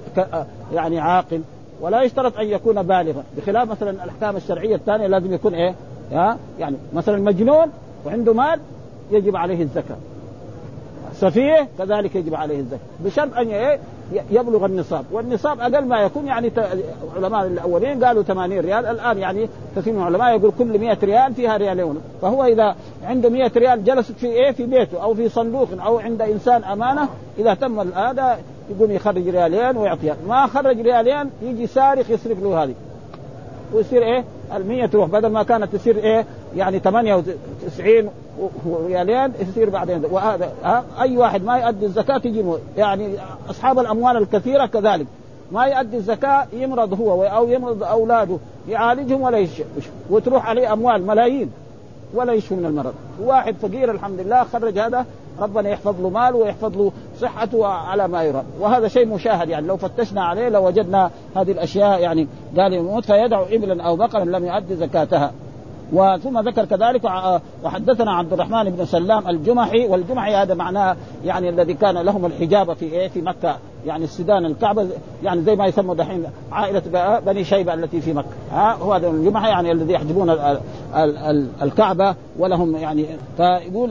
[SPEAKER 2] يعني عاقل ولا يشترط أن يكون بالغا. بخلاف مثلا الأحكام الشرعية الثانية لازم يكون إيه؟ ها يعني مثلا مجنون وعنده مال يجب عليه الزكاة. سفيه كذلك يجب عليه الزكاة. بشرط أن إيه يبلغ النصاب. والنصاب أقل ما يكون يعني علماء الأولين قالوا 80 ريال الآن يعني كثير من العلماء يقول كل 100 ريال فيها ريالين. فهو إذا عنده 100 ريال جلست في إيه في بيته أو في صندوق أو عند إنسان أمانة إذا تم هذا يقوم يخرج ريالين ويعطيها. ما خرج ريالين يجي سارق يصرف له هذه. ويصير إيه؟ المية تروح. بدل ما كانت تصير إيه؟ يعني 98 ريالين يصير بعدين. وهذا أي واحد ما يؤدي الزكاة تجي يعني أصحاب الأموال الكثيرة كذلك. ما يؤدي الزكاة يمرض هو أو يمرض أولاده يعالجهم ولا يشفي وتروح عليه أموال ملايين. ولا يشفي من المرض. واحد فقير الحمد لله خرج هذا ربنا يحفظ له ماله ويحفظ له صحته على ما يرام. وهذا شيء مشاهد يعني لو فتشنا عليه لوجدنا لو هذه الأشياء يعني قال يموت فيدع إبلا أو بقرا لم يؤدي زكاتها. وثم ذكر كذلك وحدثنا عبد الرحمن بن سلام الجمحي والجمحي هذا معناه يعني الذي كان لهم الحجابه في إيه؟ في مكة. يعني السودان الكعبة يعني زي ما يسموا دحين عائلة بني شيبة التي في مكة. ها هو هذا الجمعه يعني الذي يحجبون الكعبة ولهم يعني فيقول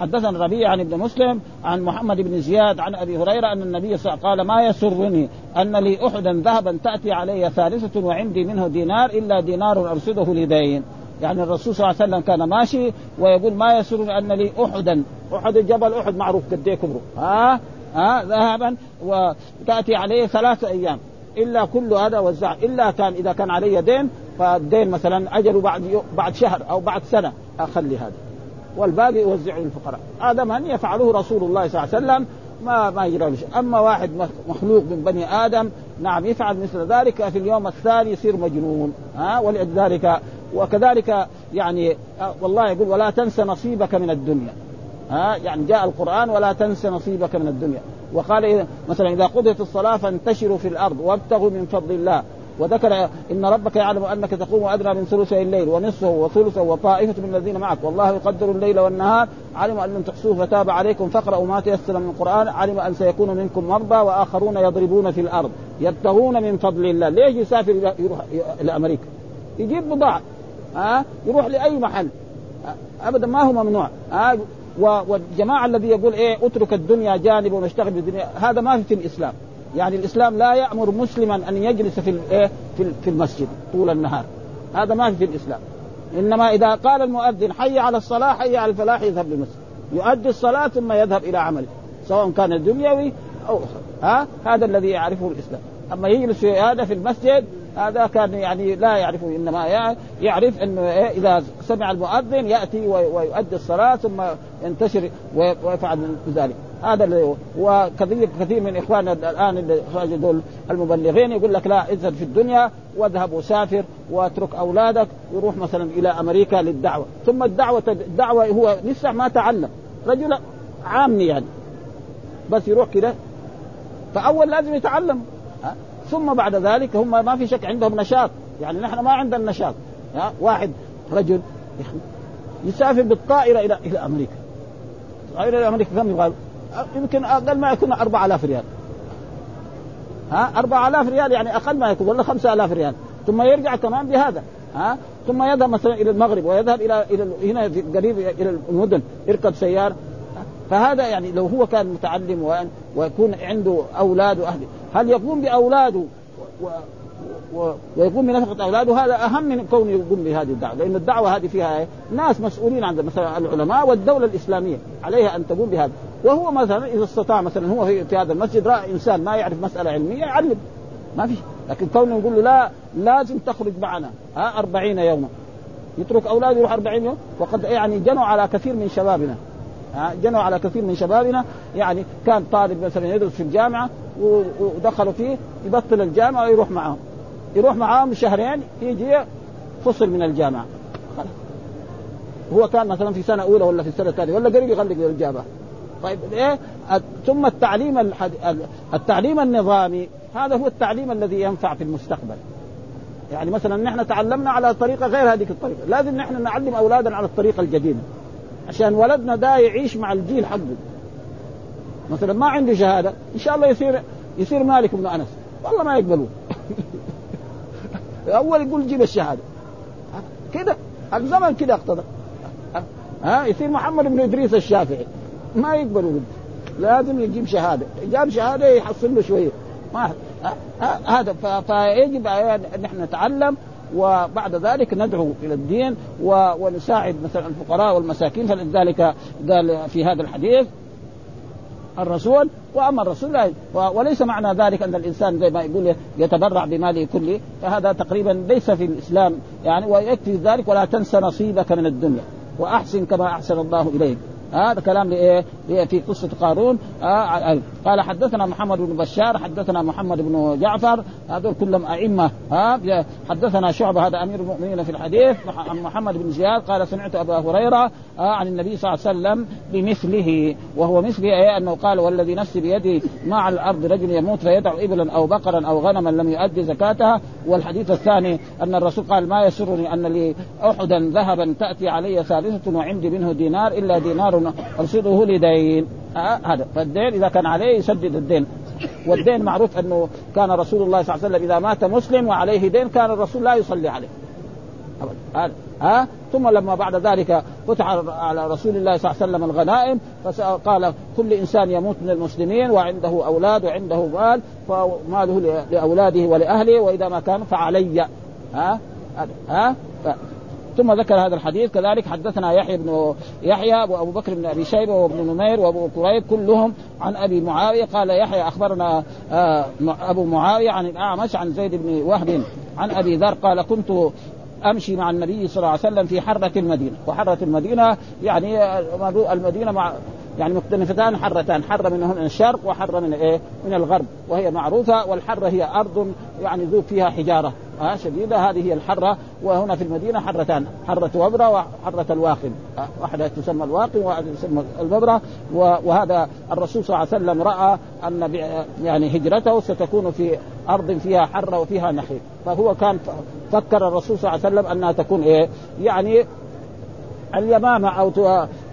[SPEAKER 2] حدثنا الربيع عن ابن مسلم عن محمد بن زياد عن أبي هريرة أن النبي صلى الله عليه وسلم قال ما يسرني أن لي أحدا ذهبا تأتي علي ثالثة وعندي منه دينار إلا دينار أرصده لدين يعني الرسول صلى الله عليه وسلم كان ماشي ويقول ما يسرني أن لي أحدا. أحد جبل أحد معروف قد كبره ها ها ذهبا وتأتي عليه ثلاثة أيام. إلا كل هذا وزع إلا كان إذا كان علي دين فالدين مثلا أجله بعد بعد شهر أو بعد سنة اخلي هذا. والباقي يوزعه للفقراء. هذا من يفعله رسول الله صلى الله عليه وسلم. ما ما يجرى شيء. أما واحد مخلوق من بني آدم نعم يفعل مثل ذلك في اليوم الثاني يصير مجنون. ها ولذلك وكذلك يعني والله يقول ولا تنسى نصيبك من الدنيا. ها يعني جاء القرآن ولا تنس نصيبك من الدنيا. وقال إذا مثلا إذا قضيت الصلاة فانتشروا في الأرض وابتغوا من فضل الله. وذكر إن ربك يعلم أنك تقوم ادنى من ثلثي الليل ونصفه وثلثه وطائفة من الذين معك. والله يقدر الليل والنهار. علم أن لم تحصوه فتاب عليكم. فاقرأوا ما تيسر من القرآن. علم أن سيكون منكم مرضى وآخرون يضربون في الأرض. يبتغون من فضل الله. ليش يسافر يروح إلى أمريكا؟ يجيب بضاعة. ها؟ يروح لأي محل. ابدا ما هو ممنوع. ها؟ والجماعة الذي يقول إيه اترك الدنيا جانب ونشتغل بالدنيا هذا ما في, الإسلام. يعني الإسلام لا يأمر مسلما أن يجلس في إيه في المسجد طول النهار. هذا ما في, الإسلام. إنما إذا قال المؤذن حي على الصلاة حي على الفلاح يذهب للمسجد. يؤدي الصلاة ثم يذهب إلى عمله سواء كان دنيوي أو اخر ها؟ هذا الذي يعرفه الإسلام. أما يجلس هذا في المسجد هذا كان يعني لا يعرفه إنما يعرف إنه إيه إذا سمع المؤذن يأتي ويؤدي الصلاة ثم ينتشر ويفعل ذلك. هذا اللي وكثير كثير من إخواننا الآن اللي دول المبلغين يقول لك لا اذهب في الدنيا واذهب وسافر واترك أولادك يروح مثلا إلى أمريكا للدعوة. ثم الدعوه الدعوة هو لسه ما تعلم. رجل عامي يعني. بس يروح كده. فأول لازم يتعلم. ثم بعد ذلك هم ما في شك عندهم نشاط. يعني نحن ما عندنا نشاط. واحد رجل يسافر بالطائرة إلى إلى أمريكا. طائرة إلى أمريكا كم يبغى؟ يمكن أقل ما يكون 4000 ريال. ها؟ 4000 ريال يعني أقل ما يكون ولا 5000 ريال. ثم يرجع كمان بهذا. ها؟ ثم يذهب مثلا إلى المغرب ويذهب إلى إلى هنا قريب إلى المدن يركب سيارة. فهذا يعني لو هو كان متعلم ويكون عنده أولاد واهله هل يقوم بأولاده و... و... ويقوم بنفقة أولاده؟ هذا أهم من كونه يقوم بهذه الدعوة لأن الدعوة هذه فيها؟ ناس مسؤولين عن مثلا العلماء والدولة الإسلامية عليها أن تقوم بهذا. وهو مثلا إذا استطاع مثلا هو في, في هذا المسجد رأى إنسان ما يعرف مسألة علمية يعلم. ما في. لكن كونه يقول له لا لازم تخرج معنا ها 40 يوما. يترك أولاده يروح 40 يوم؟ وقد يعني جنوا على كثير من شبابنا جنوا على كثير من شبابنا. يعني كان طالب مثلا يدرس في الجامعة ودخلوا فيه يبطل الجامعة ويروح معهم يروح معاهم شهرين يجي فصل من الجامعة. هو كان مثلا في سنة أولى ولا في السنة الثانية ولا قريب يغلق الجامعة. طيب إيه ثم التعليم الحد... التعليم النظامي هذا هو التعليم الذي ينفع في المستقبل. يعني مثلا نحن تعلمنا على طريقة غير هذه الطريقة. لازم نحن نعلم اولادنا على الطريقة الجديدة. عشان ولدنا ده يعيش مع الجيل حقه. مثلا ما عنده شهادة إن شاء الله يصير يصير مالك بن أنس. والله ما يقبلوه أول يقول جيب الشهادة. كده الزمن كده اقتضى. ها؟ يصير محمد بن إدريس الشافعي. ما يقبلوا لازم يجيب شهادة. جاب شهادة يحصل له شوية. ما هذا فيجب أن نحن نتعلم وبعد ذلك ندعو إلى الدين ونساعد مثلا الفقراء والمساكين. فلذلك قال في هذا الحديث الرسول وأما الرسول لا وليس معنى ذلك أن الإنسان زي ما يقول يتبرع بماله كله. فهذا تقريبا ليس في الإسلام يعني ويكفي ذلك ولا تنس نصيبك من الدنيا وأحسن كما أحسن الله إليك. هذا كلام لإيه؟ في قصة قارون. آه قال حدثنا محمد بن بشار حدثنا محمد بن جعفر. هذول كلهم أئمة. حدثنا شعبة هذا أمير المؤمنين في الحديث. عن محمد بن زياد قال سمعت أبا هريرة عن النبي صلى الله عليه وسلم بمثله وهو مثله إيه؟ أنه قال والذي نفسي بيدي ما على الأرض رجل يموت فيدع إبلا أو بقرا أو غنما لم يؤدي زكاتها والحديث الثاني أن الرسول قال ما يسرني أن لي أحدا ذهبا تأتي علي ثالثة وعندي منه دينار إلا دينار ارصده لدين. آه هذا. فالدين إذا كان عليه يسدد الدين. والدين معروف أنه كان رسول الله صلى الله عليه وسلم إذا مات مسلم وعليه دين كان الرسول لا يصلي عليه. ها ثم لما بعد ذلك فتح على رسول الله صلى الله عليه وسلم الغنائم فقال كل إنسان يموت من المسلمين وعنده أولاد وعنده مال فماله لأولاده ولأهله وإذا ما كان فعلي. ها ها ثم ذكر هذا الحديث. كذلك حدثنا يحيى بن يحيى وابو بكر بن أبي شيبة وابن نمير وأبو كريب كلهم عن أبي معاوية. قال يحيى أخبرنا آه، أبو معاوية عن الأعمش عن زيد بن وهب عن أبي ذر قال كنت أمشي مع النبي صلى الله عليه وسلم في حرة المدينة. وحرة المدينة يعني آه، المدينة مع يعني مختلفتان حرتان حرة من من الشرق وحرة من إيه؟ من الغرب وهي معروفة والحرة هي أرض يعني ذو فيها حجارة. ها شديدة. هذه هي الحرة وهنا في المدينة حرتان حرة وبرة وحرة الواقم واحدة تسمى الواقم وواحده تسمى الببرة. وهذا الرسول صلى الله عليه وسلم رأى أن يعني هجرته ستكون في أرض فيها حرة وفيها نخيل. فهو كان فكر الرسول صلى الله عليه وسلم أنها تكون إيه؟ يعني اليمامة أو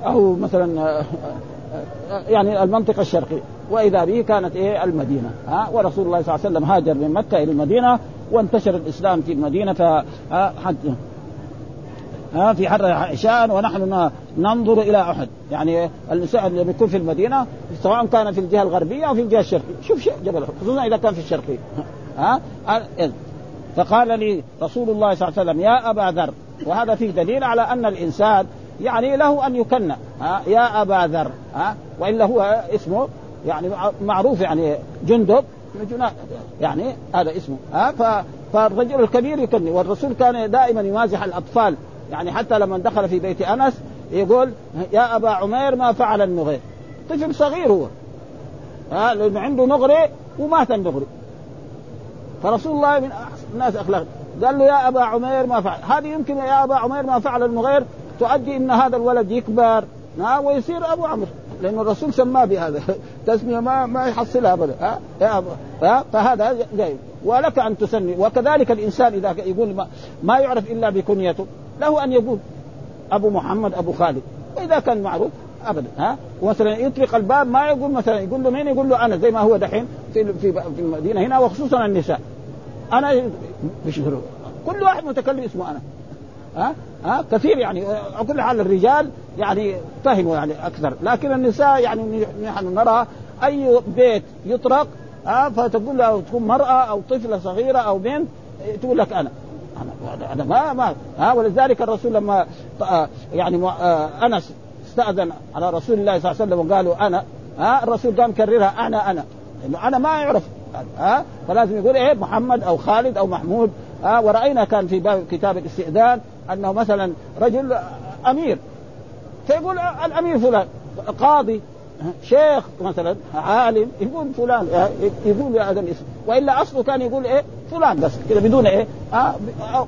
[SPEAKER 2] أو مثلا يعني المنطقة الشرقية. وإذا به كانت إيه؟ المدينة. ها؟ ورسول الله صلى الله عليه وسلم هاجر من مكة إلى المدينة وانتشر الإسلام في المدينة ف ها؟ في حر عشاء ونحن ننظر إلى أحد. يعني الإنسان اللي بيكون في المدينة سواء كان في الجهة الغربية أو في الجهة الشرقية. شوف جبل احد خصوصا إذا كان في الشرقية. ها؟ فقال لي رسول الله صلى الله عليه وسلم يا أبا ذر. وهذا فيه دليل على أن الإنسان يعني له أن يكنى ها؟ يا أبا ذر. ها؟ وإلا هو اسمه يعني معروف يعني جندب يعني هذا اسمه. ها فالرجل الكبير يكني والرسول كان دائما يمازح الأطفال. يعني حتى لما دخل في بيت أنس يقول يا أبا عمير ما فعل النغير. طفل صغير هو. ها لأنه عنده نغري ومات النغري. فرسول الله من الناس اخلاق قال له يا أبا عمير ما فعل. هذه يمكن يا أبا عمير ما فعل النغير تؤدي إن هذا الولد يكبر. ها ويصير أبو عمرو. لأن الرسول سماه بهذا. تسمية ما ما يحصلها ابدا. ها؟ أبو فهذا جاي ولك أن تسمي. وكذلك الإنسان إذا يقول ما, ما يعرف إلا بكنيته له أن يقول أبو محمد أبو خالد. وإذا كان معروف ابدا. ها؟ ومثلا يطلق الباب ما يقول مثلا يقول له مين؟ يقول له أنا زي ما هو دحين في في في المدينة هنا وخصوصا النساء. أنا كل واحد متكلم اسمه أنا. ها؟ ها؟ كثير يعني. على كل حال الرجال يعني فهموا يعني أكثر. لكن النساء يعني نحن نرى أي بيت يطرق ها؟ فتقول له تكون مرأة أو طفلة صغيرة أو بنت تقول لك أنا أنا أنا ما ما ها؟ ولذلك الرسول لما يعني أنس استأذن على رسول الله صلى الله عليه وسلم وقالوا أنا ها؟ الرسول قام كررها أنا أنا. انه أنا ما يعرف ها؟ فلازم يقول إيه؟ محمد أو خالد أو محمود ها؟ ورأينا كان في باب كتاب الاستئذان أنه مثلا رجل أمير. فيقول الأمير فلان قاضي شيخ مثلا عالم يقول فلان يقول هذا الاسم. وإلا أصله كان يقول إيه؟ فلان بس كذا بدون إيه؟ آه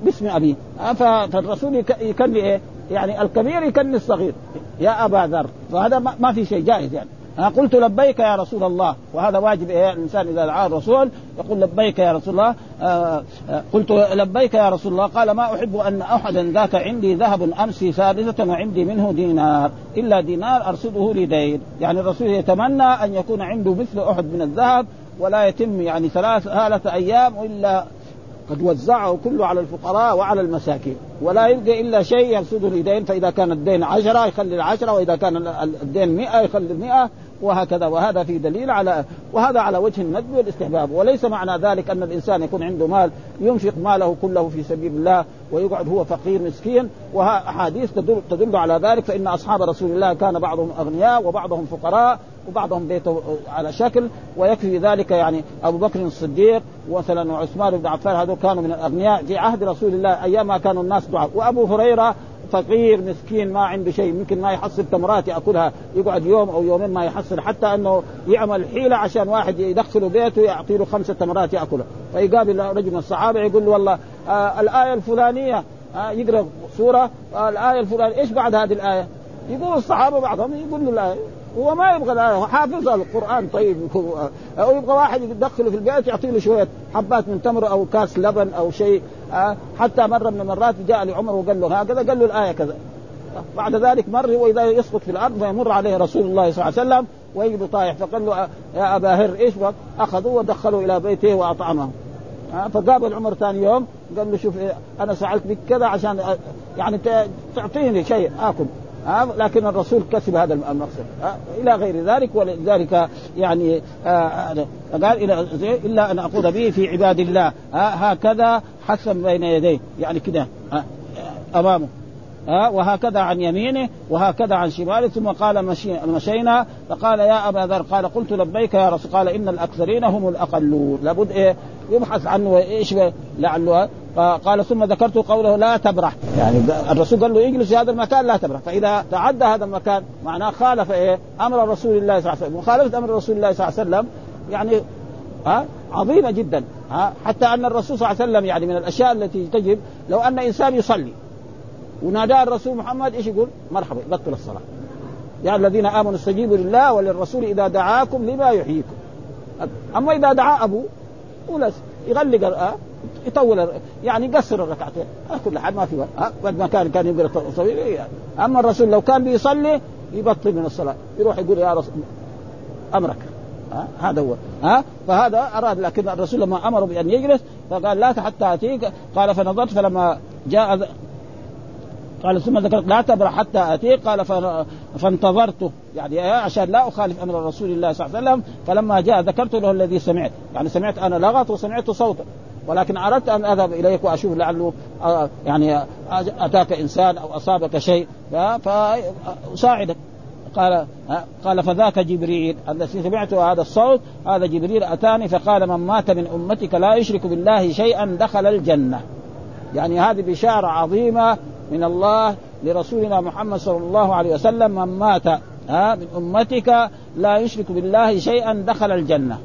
[SPEAKER 2] باسم ابيه آه فالرسول يكني إيه؟ يعني الكبير يكني الصغير. يا أبا ذر. فهذا ما في شيء جائز يعني. أنا قلت لبيك يا رسول الله وهذا واجب إيه الإنسان إذا دعا الرسول يقول لبيك يا رسول الله آه آه قلت لبيك يا رسول الله قال ما أحب أن أحدا ذاك عندي ذهب أمسي ثالثة وعندي منه دينار إلا دينار أرصده لدين يعني الرسول يتمنى أن يكون عنده مثل أحد من الذهب ولا يتم يعني ثلاث ثلاثة أيام إلا قد وزعه كله على الفقراء وعلى المساكين ولا يبقى إلا شيء يرصده الدين فإذا كان الدين عشرة يخلي العشرة وإذا كان الدين مئة يخلي المئة وهكذا. وهذا في دليل على وهذا على وجه الندب والاستحباب. وليس معنى ذلك أن الإنسان يكون عنده مال ينفق ماله كله في سبيل الله ويقعد هو فقير مسكين. واحاديث تدل, تدل على ذلك. فإن أصحاب رسول الله كان بعضهم أغنياء وبعضهم فقراء وبعضهم بيته على شكل. ويكفي ذلك يعني أبو بكر الصديق مثلا وعثمان بن عفان هذول كانوا من الأغنياء في عهد رسول الله أيام ما كانوا الناس دعاء. وأبو هريرة فقير مسكين ما عنده شيء يمكن ما يحصل تمرات يأكلها يقعد يوم أو يومين ما يحصل حتى أنه يعمل حيلة عشان واحد يدخله بيته يعطي له خمسة تمرات ياكلها فيقابل رجل من الصحابة يقول له والله آه الآية الفلانية آه يقرأ سورة آه الآية الفلانية إيش بعد هذه الآية؟ يقول الصحابة بعضهم يقول له الآية هو ما يبغى حافظ القرآن. طيب أو يبغى واحد يدخله في البيت يعطي له شوية حبات من تمر أو كاس لبن أو شيء أه حتى مرة من المرات جاء لعمر وقال له هكذا قال له الآية كذا. بعد ذلك مر وإذا يسقط في الأرض فيمر عليه رسول الله صلى الله عليه وسلم ويجد طايح فقال له يا أبا هر إيش؟ أخذوه ودخلوا إلى بيته وأطعمه. أه فقابل عمر ثاني يوم قال له شوف أنا سألت بك كذا عشان يعني تعطيني شيء آكل. لكن الرسول كسب هذا المقصد. آه إلى غير ذلك ولذلك يعني آه قال إلا أن أقول به في عباد الله. آه هكذا حسن بين يديه. يعني كده أمامه. ها وهكذا عن يمينه وهكذا عن شماله ثم قال مشي مشينا فقال يا أبا ذر قال قلت لبيك يا رسول قال إن الأكثرين هم الأقلون. لابد إيه؟ يبحث عنه إيش لعله. قال ثم ذكرت قوله لا تبرح. يعني الرسول قال له اجلس في هذا المكان لا تبرح. فإذا تعدى هذا المكان معناه خالف إيه؟ أمر رسول الله صلى الله عليه وسلم. مخالفة أمر رسول الله صلى الله عليه وسلم يعني ها عظيمة جدا. ها حتى أن الرسول صلى الله عليه وسلم يعني من الأشياء التي تجب لو أن إنسان يصلي وناداه الرسول محمد إيش يقول؟ مرحبا بطل الصلاة. يا الذين آمنوا استجيبوا لله وللرسول إذا دعاكم لما يحييكم. أما إذا دعا أبوه ولا يغلق أه؟ يطول يعني يقصر الركعتين أه كل حال ما في وقت أه؟ ما كان كان يقرأ طويل يعني. أما الرسول لو كان بيصلي يبطل من الصلاة يروح يقول يا رسول أمرك ها هذا هو ها فهذا أراد لكن الرسول لما أمره بأن يجلس فقال لا حتى اتيك قال فنظرت فلما جاء قال ثم ذكرت لا تبرح حتى أتيك. قال فانتظرته. يعني عشان لا أخالف أمر رسول الله صلى الله عليه وسلم. فلما جاء ذكرت له الذي سمعت. يعني سمعت أنا لغط وسمعت صوتا. ولكن أردت أن أذهب إليك وأشوف لعله آه، يعني أتاك إنسان أو أصابك شيء. فأساعدك. قال قال فذاك جبريل. الذي سمعت هذا الصوت هذا جبريل أتاني فقال من مات من أمتك لا يشرك بالله شيئا دخل الجنة. يعني هذه بشارة عظيمة من الله لرسولنا محمد صلى الله عليه وسلم من مات ها من أمتك لا يشرك بالله شيئا دخل الجنة.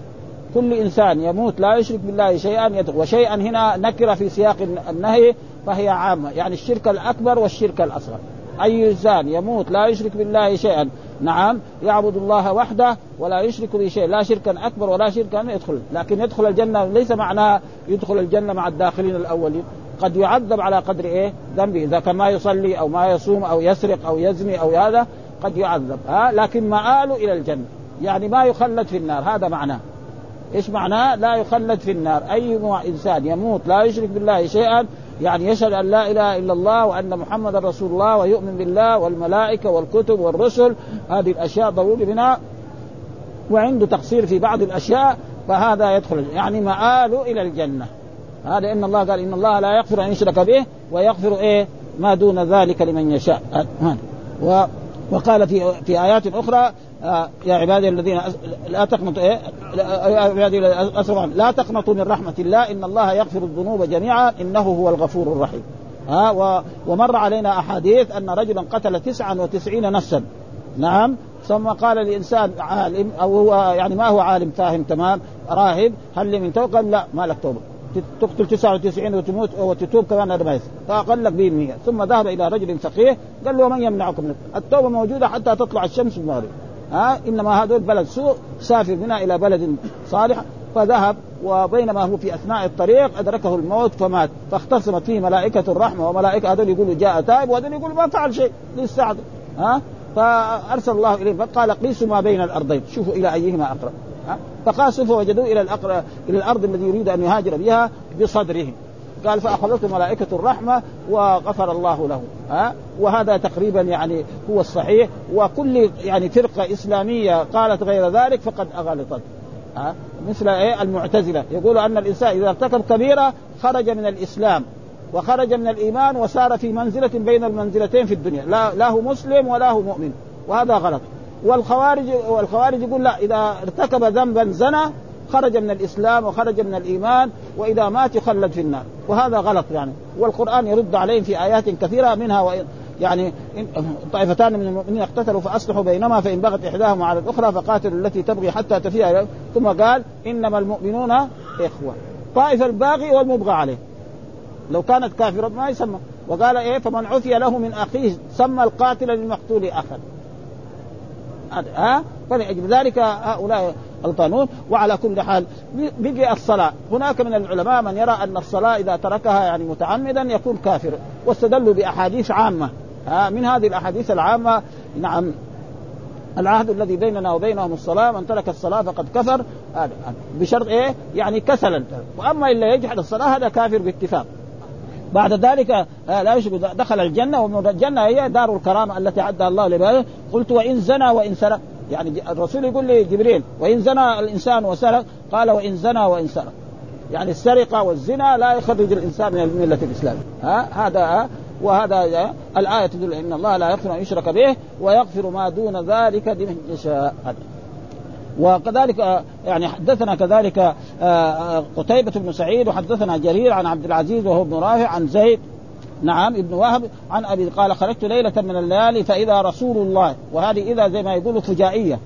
[SPEAKER 2] كل إنسان يموت لا يشرك بالله شيئا يدخل وشيئا هنا نكرة في سياق النهي فهي عامة. يعني الشرك الأكبر والشرك الأصغر. أي إنسان يموت لا يشرك بالله شيئا نعم يعبد الله وحده ولا يشرك به شيء لا شركا أكبر ولا شركا يدخل. لكن يدخل الجنة ليس معناه يدخل الجنة مع الداخلين الأولين. قد يعذب على قدر إيه؟ ذنبه. إذا كان ما يصلي أو ما يصوم أو يسرق أو يزني أو هذا قد يعذب. ها؟ لكن مآله إلى الجنة. يعني ما يخلد في النار. هذا معناه إيش معناه؟ لا يخلد في النار، أي إنسان يموت لا يشرك بالله شيئا يعني يشهد أن لا إله إلا الله وأن محمد رسول الله ويؤمن بالله والملائكة والكتب والرسل. هذه الأشياء ضروري منها وعنده تقصير في بعض الأشياء فهذا يدخل يعني مآله إلى الجنة. هذا إن الله قال إن الله لا يغفر أن يشرك به ويغفر إيه؟ ما دون ذلك لمن يشاء. و وقال في في آيات أخرى آه يا عبادي الذين لا تقنطوا إيه؟ يا عبادي لا تقنطوا من رحمة الله إن الله يغفر الذنوب جميعا إنه هو الغفور الرحيم. ها آه ومر علينا أحاديث أن رجلا قتل 99 نفسا. نعم. ثم قال لانسان عالم أو هو يعني ما هو عالم فاهم تمام راهب هل لي من توبه؟ لا ما لك توبه تقتل 99 وتموت وتتوب كمان هذا ما يصير فأقل لك به 100 ثم ذهب إلى رجل فقيه قال له من يمنعكم من التوبة موجودة حتى تطلع الشمس المغرب ها؟ إنما هذول بلد سوء سافر منها إلى بلد صالح فذهب وبينما هو في أثناء الطريق أدركه الموت فمات. فاختصمت فيه ملائكة الرحمة وملائكة هذول يقولوا جاء تائب وهذول يقولوا ما فعل شيء لسه ها؟ فأرسل الله اليه فقال قيسوا ما بين الأرضين. شوفوا إلى أيهما أقرب. فقاسوا فوجدوه إلى الأقر... إلى الأرض الذي يريد أن يهاجر بها بصدره قال فاخذته ملائكة الرحمة وغفر الله له ها؟ وهذا تقريبا يعني هو الصحيح. وكل يعني فرقة إسلامية قالت غير ذلك فقد أغلطت ها؟ مثل إيه؟ المعتزلة. يقول أن الإنسان إذا ارتكب كبيرة خرج من الإسلام وخرج من الإيمان وصار في منزلة بين المنزلتين في الدنيا. لا لا هو مسلم ولا هو مؤمن وهذا غلط. والخوارج والخوارج يقول لا إذا ارتكب ذنبا زنى خرج من الإسلام وخرج من الإيمان وإذا مات يخلد في النار. وهذا غلط يعني. والقرآن يرد عليهم في آيات كثيرة منها وإن يعني طائفتان من المؤمنين اقتتلوا فأصلحوا بينما فإن بغت إحداهما على الأخرى فقاتلوا التي تبغي حتى تفيها ثم قال إنما المؤمنون إخوة. طائفة الباغي والمبغى عليه. لو كانت كافرة ما يسمى. وقال إيه فمن عفي له من أخيه سمى القاتل للمقتول اخا ها؟ فلأجل ذلك هؤلاء القانون وعلى كل حال بقي الصلاة. هناك من العلماء من يرى أن الصلاة إذا تركها يعني متعمدا يكون كافر. واستدلوا بأحاديث عامة ها؟ من هذه الأحاديث العامة نعم العهد الذي بيننا وبينهم الصلاة من ترك الصلاة فقد كفر. بشرط إيه؟ يعني كسلا. وأما إلا يجحد الصلاة هذا كافر باتفاق. بعد ذلك آه، لا يشرك دخل الجنة ومن الجنة هي دار الكرامة التي أعدها الله لعباده قلت وإن زنى وإن سرق يعني الرسول يقول لي جبريل وإن زنى الإنسان وسرق قال وإن زنى وإن سرق يعني السرقة والزنا لا يخرج الإنسان من الملة الإسلامية ها؟ هذا ها؟ وهذا الآية تدل أن الله لا يغفر أن يشرك به ويغفر ما دون ذلك لمن يشاء. وكذلك آه، يعني حدثنا كذلك آه، آه، قتيبة بن سعيد وحدثنا جرير عن عبد العزيز وهو ابن رافع عن زيد نعم ابن وهب عن أبي قال خرجت ليلة من الليالي فإذا رسول الله وهذه إذا زي ما يقولوا فجائية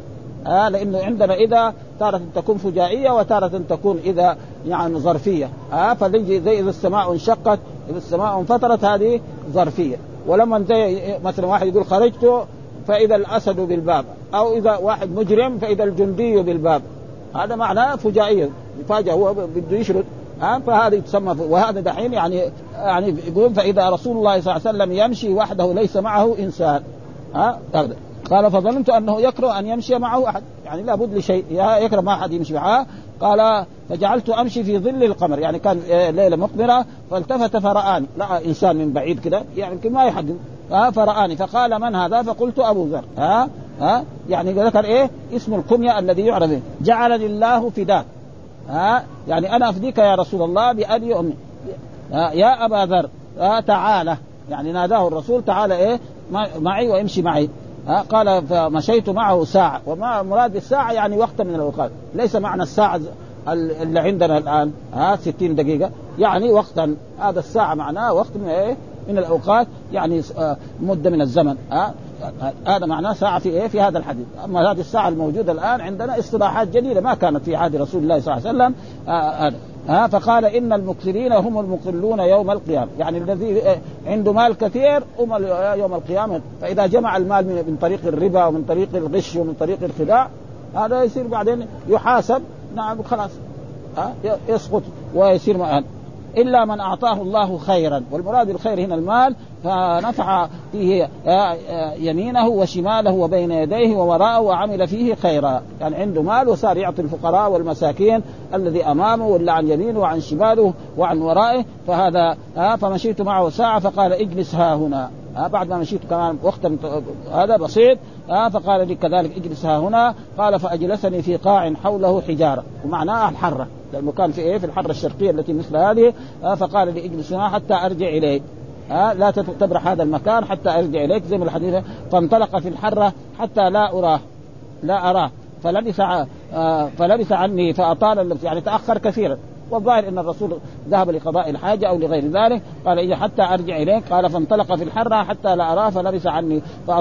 [SPEAKER 2] آه لأنه عندنا إذا تارة تكون فجائية وتارة تكون إذا يعني ظرفية ها فنجي زي إذا السماء انشقت إذا السماء انفطرت هذه ظرفية. ولما زي مثلا واحد يقول خرجت فإذا الأسد بالباب أو إذا واحد مجرم فإذا الجندي بالباب. هذا معناه فجائية فاجأ هو بده يشرد. ها فهذا يسمى وهذا دحين يعني يعني يقول فإذا رسول الله صلى الله عليه وسلم يمشي وحده ليس معه إنسان. ها قال فظننت أنه يكره أن يمشي معه أحد. يعني لابد لشيء يكره ما أحد يمشي معه. قال فجعلت أمشي في ظل القمر. يعني كان ليلة مقمره فالتفت فرآني. لا إنسان من بعيد كده يعني يمكن ما يحدد ها فرآني. فقال من هذا؟ فقلت أبو ذر. ها ها يعني ذكر إيه؟ اسم الكنية الذي يعرف جعلني الله فداك ها يعني أنا أفديك يا رسول الله بأبي وأمي. يا أبا ذر تعالى يعني ناداه الرسول تعالى إيه؟ معي وامشي معي. ها قال فمشيت معه ساعة. وما مراد بالساعة يعني وقت من الأوقات. ليس معنى الساعة اللي عندنا الآن. ها 60 دقيقة. يعني وقتا. هذا الساعة معناه وقت من إيه؟ من الأوقات يعني مدة من الزمن ها هذا معناه ساعة في إيه؟ في هذا الحديث. أما هذه الساعة الموجودة الآن عندنا اصطلاحات جديدة ما كانت في عهد رسول الله صلى الله عليه وسلم ها فقال إن المكثرين هم المقلون يوم القيامة، يعني الذي عنده مال كثير هم يوم القيامة، فإذا جمع المال من طريق الربا ومن طريق الغش ومن طريق الخداع هذا يصير بعدين يحاسب. نعم خلاص ها يسقط ويصير مآل. إلا من أعطاه الله خيرا. والمراد بالخير هنا المال فنفع فيه يمينه وشماله وبين يديه ووراءه وعمل فيه خيرا. يعني عنده مال وصار يعطي الفقراء والمساكين الذي أمامه ولا عن يمينه وعن شماله وعن ورائه فهذا فمشيت معه ساعة فقال اجلس ها هنا. بعد ما مشيت كمان وقتا هذا بسيط. فقال لي كذلك اجلس ها هنا. قال فأجلسني في قاع حوله حجارة ومعناها الحره لأنه كان في إيه؟ في الحرة الشرقية التي مثل هذه. فقال لي اجلس هنا حتى أرجع إليك. ها لا تبرح هذا المكان حتى أرجع إليك. زي ما الحديث فانطلق في الحرة حتى لا أراه لا أراه. فلبث آه فلبث عني فأطال يعني تأخر كثيرا. والظاهر إن الرسول ذهب لقضاء الحاجة أو لغير ذلك. قال إذا حتى أرجع إليك. قال فانطلق في الحرة حتى لا أراه فلبث عني.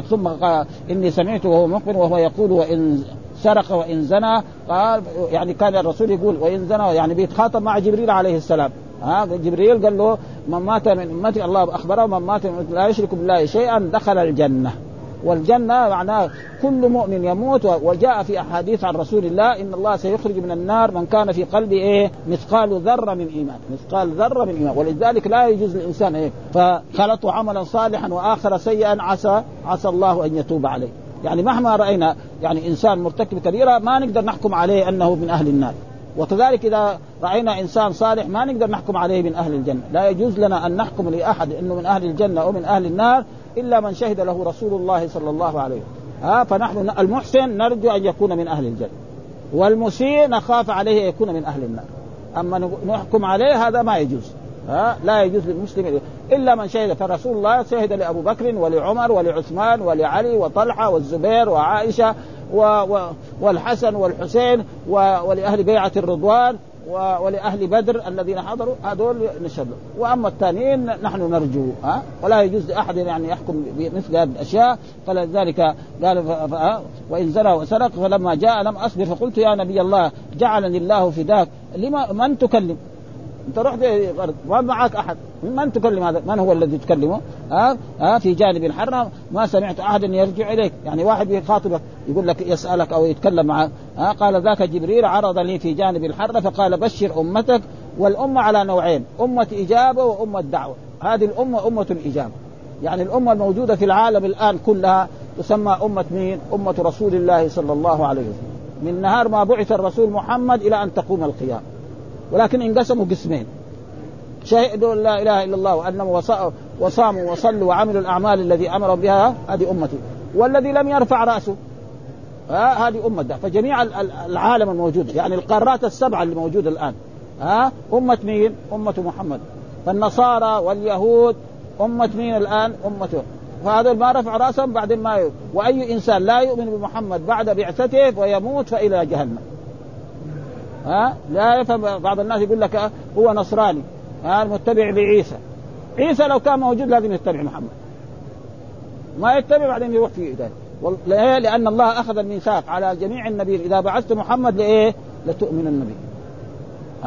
[SPEAKER 2] ثم قال إني سمعته وهو مقبل وهو يقول وإن سرق وإن زنى. قال يعني كان الرسول يقول وإن زنى يعني بيتخاطب مع جبريل عليه السلام. ها جبريل قال له من مات من امتي الله أخبره من مات من لا يشرك بالله شيئا دخل الجنة. والجنة معناه كل مؤمن يموت وجاء في أحاديث عن رسول الله إن الله سيخرج من النار من كان في قلبه إيه؟ مثقال ذرة من إيمان مثقال ذرة من إيمان ولذلك لا يجوز للإنسان إيه؟ فخلطوا عملا صالحا وآخر سيئا عسى عسى الله أن يتوب عليه. يعني مهما رأينا يعني إنسان مرتكب كبيرة ما نقدر نحكم عليه أنه من أهل النار. وكذلك إذا رأينا إنسان صالح ما نقدر نحكم عليه من أهل الجنة، لا يجوز لنا أن نحكم لأحد إنه من أهل الجنة أو من أهل النار إلا من شهد له رسول الله صلى الله عليه وسلم. ها فنحن المحسن نرجو أن يكون من أهل الجنة. والمسيء نخاف عليه أن يكون من أهل النار. أما نحكم عليه هذا ما يجوز. ها لا يجوز للمسلم إلا من شهد فرسول الله شهد لأبو بكر ولعمر ولعثمان ولعلي وطلحة والزبير وعائشة و و والحسن والحسين و ولأهل بيعة الرضوان ولأهل بدر الذين حضروا هذول نشهد وأما الثانيين نحن نرجو ها ولا يجوز لأحد يعني يحكم بمثل هذه الأشياء فلذلك قال. وإن زنى وسرق فلما جاء لم أصبر فقلت يا نبي الله جعلني الله فداك لما من تكلم؟ انت رحت ما معك أحد. من تكلم هذا؟ من هو الذي تكلمه؟ ها؟ ها؟ في جانب الحرة ما سمعت احدا يرجع إليك. يعني واحد يخاطبك يقول لك يسألك أو يتكلم معك ها؟ قال ذاك جبريل عرض لي في جانب الحرة فقال بشر أمتك والأمة على نوعين أمة إجابة وأمة دعوة. هذه الأمة أمة الإجابة. يعني الأمة الموجودة في العالم الآن كلها تسمى أمة مين؟ أمة رسول الله صلى الله عليه وسلم. من نهار ما بعث الرسول محمد إلى أن تقوم القيامة. ولكن انقسموا قسمين شهدوا لا إله إلا الله وأنهم وصاموا وصلوا وعملوا الأعمال الذي أمر بها هذه أمتي والذي لم يرفع رأسه ها هذه أمة ده فجميع العالم الموجود يعني القارات السبعة اللي موجودة الآن ها أمة مين؟ أمة محمد فالنصارى واليهود أمة مين الآن؟ امته فهذا ما رفع رأسهم بعدين ما يؤمن. وأي إنسان لا يؤمن بمحمد بعد بعثته ويموت فإلى جهنم ها؟ لا يفهم. بعض الناس يقول لك هو نصراني ها؟ متبع لعيسى. عيسى لو كان موجود لازم يتبع محمد. ما يتبع بعدين يروح في ذلك؟ لأن الله أخذ الميثاق على جميع النبيين. إذا بعثت محمد لإيه؟ لتؤمنن به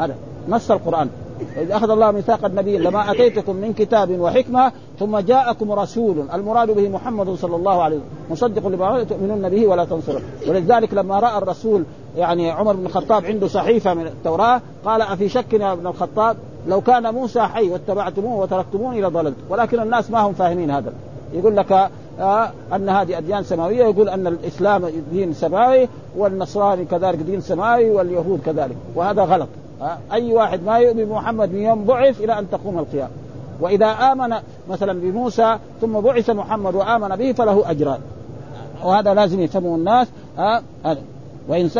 [SPEAKER 2] هذا نص القرآن. إذ أخذ الله ميثاق النبي لما أتيتكم من كتاب وحكمة ثم جاءكم رسول. المراد به محمد صلى الله عليه وسلم. مصدق لما تؤمنون به ولا تنصرون ولذلك لما رأى الرسول يعني عمر بن الخطاب عنده صحيفة من التوراة قال أفي شك يا ابن الخطاب؟ لو كان موسى حي واتبعتموه وتركتموني لضللت ولكن الناس ما هم فاهمين هذا. يقول لك آه أن هذه أديان سماوية يقول أن الإسلام دين سماوي والنصراني كذلك دين سماوي واليهود كذلك وهذا غلط. آه أي واحد ما يؤمن بمحمد من يوم بعث إلى أن تقوم القيامة. وإذا آمن مثلا بموسى ثم بعث محمد وآمن به فله أجران. وهذا لازم يفهمه الناس. ها آه. وإن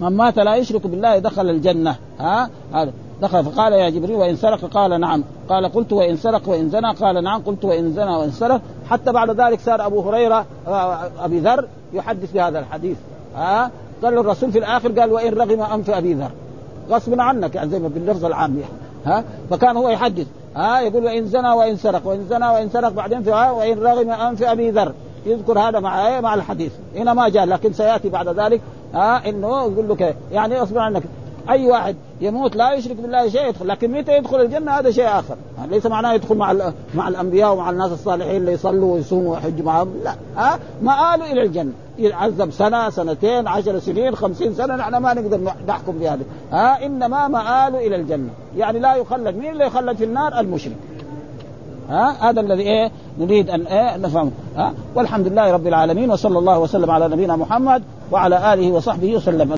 [SPEAKER 2] من مات لا يشرك بالله دخل الجنة. ها؟ دخل. فقال يا جبريل وإن سرق قال نعم. قال قلت وإن سرق وإن زنى قال نعم. قلت وإن زنى وإن سرق. حتى بعد ذلك صار أبو هريرة أبي ذر يحدث بهذا الحديث. ها؟ قال الرسول في الآخر قال وإن رغم أنف أبي ذر. غصبا عنك يعني زي ما باللفظ العام يعني. ها؟ فكان هو يحدث. ها؟ يقول وإن زنى وإن سرق. وإن زنى وإن سرق بعدين في وإن رغم أنف أبي ذر. يذكر هذا مع إيه؟ مع الحديث. هنا ما جاء لكن سيأتي بعد ذلك. ها إنه يقول لك يعني اصبر عنك أي واحد يموت لا يشرك بالله شيء يدخل. لكن متى يدخل الجنة؟ هذا شيء آخر. يعني ليس معناه يدخل مع مع الأنبياء ومع الناس الصالحين اللي يصلوا ويصوموا ويحجوا معهم. لا. ها مآله إلى الجنة. يعذب سنة سنتين عشر سنين خمسين سنة. نحن ما نقدر نحكم بهذا. ها إنما مآله إلى الجنة. يعني لا يخلد. مين اللي يخلد في النار؟ المشرك. ها؟ هذا الذي إيه؟ نريد أن إيه؟ نفهمه ها؟ والحمد لله رب العالمين وصلى الله وسلم على نبينا محمد وعلى آله وصحبه وسلم.